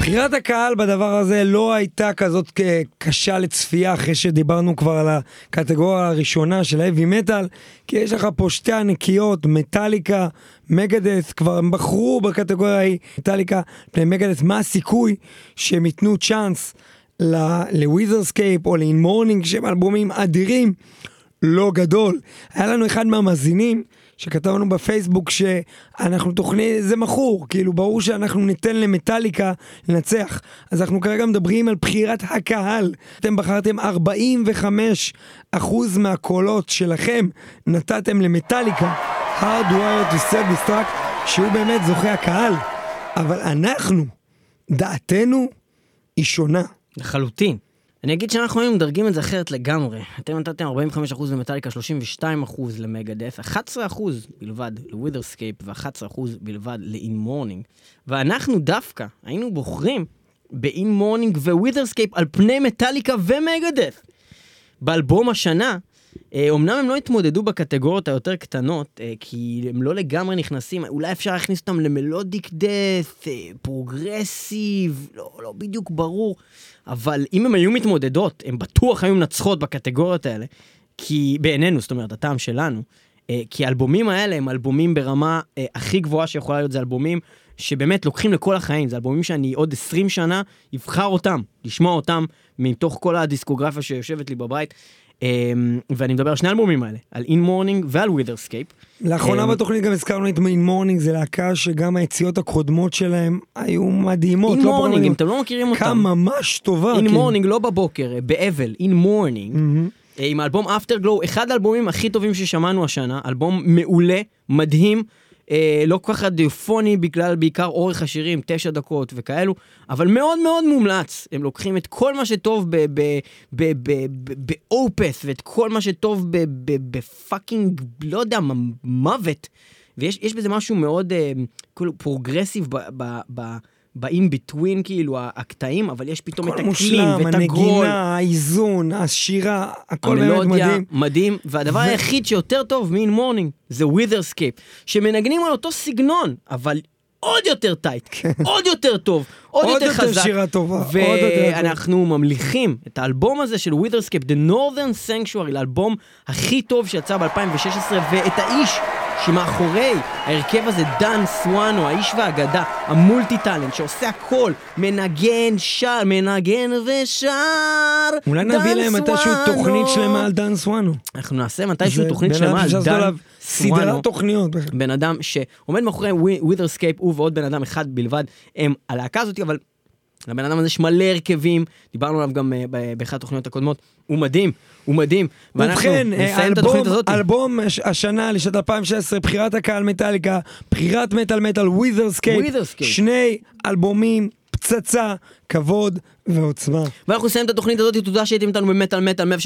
בחירת הקהל בדבר הזה לא הייתה כזאת כ- קשה לצפייה אחרי שדיברנו כבר על הקטגוריה הראשונה של האבי מטאל כי יש לך פה שתי ענקיות Metallica Megadeth כבר בחרו בקטגוריה ההיא מטאליקה פני Megadeth מה הסיכוי שהם ייתנו צ'אנס ל-Witherscape או ל-In Mourning שהם אלבומים אדירים? לא גדול. היה לנו אחד מהמאזינים שכתב לנו בפייסבוק שאנחנו תוכנית, זה מכור, כאילו ברור שאנחנו ניתן ל-Metallica לנצח. אז אנחנו כרגע מדברים על בחירת הקהל. אתם בחרתם 45 אחוז מהקולות שלכם, נתתם ל-Metallica, Hardwired to Self Destruct, שהוא באמת זוכה הקהל. אבל אנחנו, דעתנו היא שונה. לחלוטין. אני אגיד שאנחנו היינו מדרגים את זה אחרת לגמרי. אתם נתתם 45% ל-Metallica, 32% ל-Megadeth, 11% בלבד ל-Witherscape ו-11% בלבד ל-In Mourning. ואנחנו דווקא היינו בוחרים ב-In Mourning ו-Witherscape על פני מטאליקה ומגדף. באלבום השנה, אומנם הם לא התמודדו בקטגוריות היותר קטנות, אה, כי הם לא לגמרי נכנסים, אולי אפשר להכניס אותם ל-melodic death, progressive, לא, לא בדיוק ברור, אבל אם הם היו מתמודדות, הם בטוח היו מנצחות בקטגוריות האלה, כי בעינינו, זאת אומרת, הטעם שלנו, אה, כי האלבומים האלה הם אלבומים ברמה אה, הכי גבוהה שיכולה להיות, זה אלבומים שבאמת לוקחים לכל החיים, זה אלבומים שאני עוד 20 שנה אבחר אותם, לשמוע אותם מתוך כל הדיסקוגרפיה שיושבת לי בבית. אמ, ואני מדבר על שני האלבומים האלה, על In Mourning ועל Witherscape. לאחרונה אמ, בתוכנית גם הזכרנו את In Mourning, זה להקה שגם היציאות הקודמות שלהם היו מדהימות. אין לא לנו אם אתם לא מכירים אותם. כמה ממש טובה. אין כאילו. Mourning, לא בבוקר, באבל, In Mourning. מהמם. עם האלבום Afterglow, אחד האלבומים הכי טובים ששמענו השנה, אלבום מעולה, מדהים, אה, לא כל כך רדיופוני בגלל בעיקר אורך השירים, תשע דקות וכאלו, אבל מאוד מאוד מומלץ. הם לוקחים את כל מה שטוב באופס, ואת כל מה שטוב בפאקינג, לא יודע, מוות. ויש יש בזה משהו מאוד אה, כאילו progressive ב... ב, ב ב-in between כאילו הקטעים אבל יש פתאום את הכל ה-clean מושלם, ואת הגרול הנגינה, האיזון, השירה, הכל באמת המלודיה מדהים. מדהים, והדבר ו- היחיד שיותר טוב מ In Mourning זה Witherscape, שמנגנים על אותו סגנון, אבל עוד יותר tight, עוד יותר טוב, עוד, כן. עוד יותר יותר חזק. שירה טובה, עוד יותר טוב. ואנחנו ממליכים את האלבום הזה של Witherscape, The Northern Sanctuary, לאלבום הכי טוב שיצא ב-2016, ואת האיש שמאחורי ההרכב הזה, דן סוואנו, האיש והאגדה, ה multi talent, שעושה הכל, מנגן, שר, מנגן ושר. אולי נביא דן להם מתישהו סוואנו. תוכנית שלמה על דן סוואנו. אנחנו נעשה מתישהו תוכנית שלמה על דן סוואנו. סדרת תוכניות. בן אדם שעומד מאחורי Witherscape, הוא ועוד בן אדם אחד בלבד, הם הלהקה הזאת, אבל לבן אדם הזה יש מלא הרכבים, דיברנו עליו גם אה, באחת התוכניות הקודמות, הוא מדהים, הוא מדהים. ובכן, אה, אלבום. אלבום הש- השנה לשנת 2016, בחירת הקהל מטאליקה, בחירת מטאל מטאל, Witherscape. שני אלבומים, פצצה, כבוד ועוצמה. ואנחנו נסיים את התוכנית הזאת, תודה שהייתם איתנו במטאל מטאל 106.2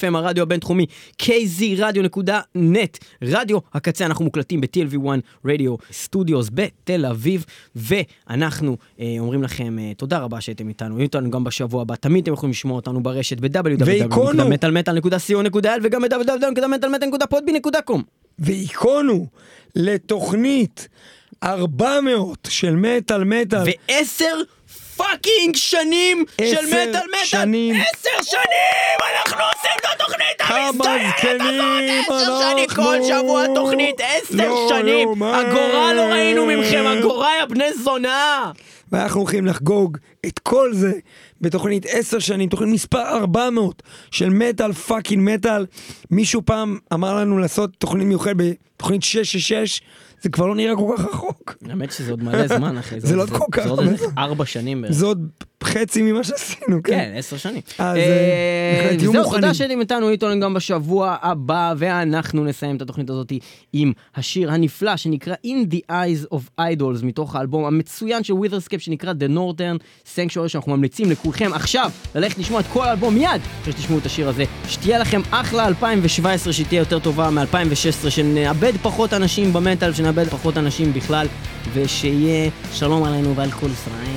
FM, הרדיו הבינתחומי, kzradio.net, רדיו הקצה, אנחנו מוקלטים ב-TLV1 רדיו סטודיוס בתל אביב, ואנחנו אה, אומרים לכם אה, תודה רבה שהייתם איתנו, יהיו איתנו גם בשבוע הבא, תמיד אתם יכולים לשמוע אותנו ברשת. ב-www.מטאלמטאל.co.il וגם ב-www.מטאלמטאל.podbean.com והיכונו לתוכנית 400 של מטאל מטאל. ועשר fucking שנים של עשר מטאל מטאל! שנים. עשר שנים! אנחנו עושים את התוכנית המסתיימת הזאת! עשר שנים. כל שבוע תוכנית, עשר לא שנים! יאומן. אגורה לא ראינו מכם, אגורה יא בני זונה! ואנחנו הולכים לחגוג את כל זה בתוכנית 10 שנים, תוכנית מספר 400 של מטאל fucking מטאל. מישהו פעם אמר לנו לעשות תוכנית מיוחדת בתוכנית 666, זה כבר לא נראה כל כך רחוק. האמת שזה עוד מלא זמן אחי, זה לא כל כך זה עוד. ארבע שנים בערך. זה עוד חצי ממה שעשינו, כן. כן, עשר שנים. אז, אה, אה, בהחלט, תהיו מוכנים. תודה שהייתם איתנו, איתנו גם בשבוע הבא, ואנחנו נסיים את התוכנית הזאת עם השיר הנפלא שנקרא In the Eyes of Idols, מתוך האלבום המצוין של Witherscape שנקרא The Northern Sanctuary, שאנחנו ממליצים לכולכם עכשיו ללכת לשמוע את כל האלבום מיד, אחרי שתשמעו את השיר הזה. שתהיה לכם אחלה 2017, שתהיה יותר טובה מ-2016, שנאבד פחות אנשים במטאל, שנאבד פחות אנשים בכלל, ושיהיה שלום עלינו ועל כל ישראל.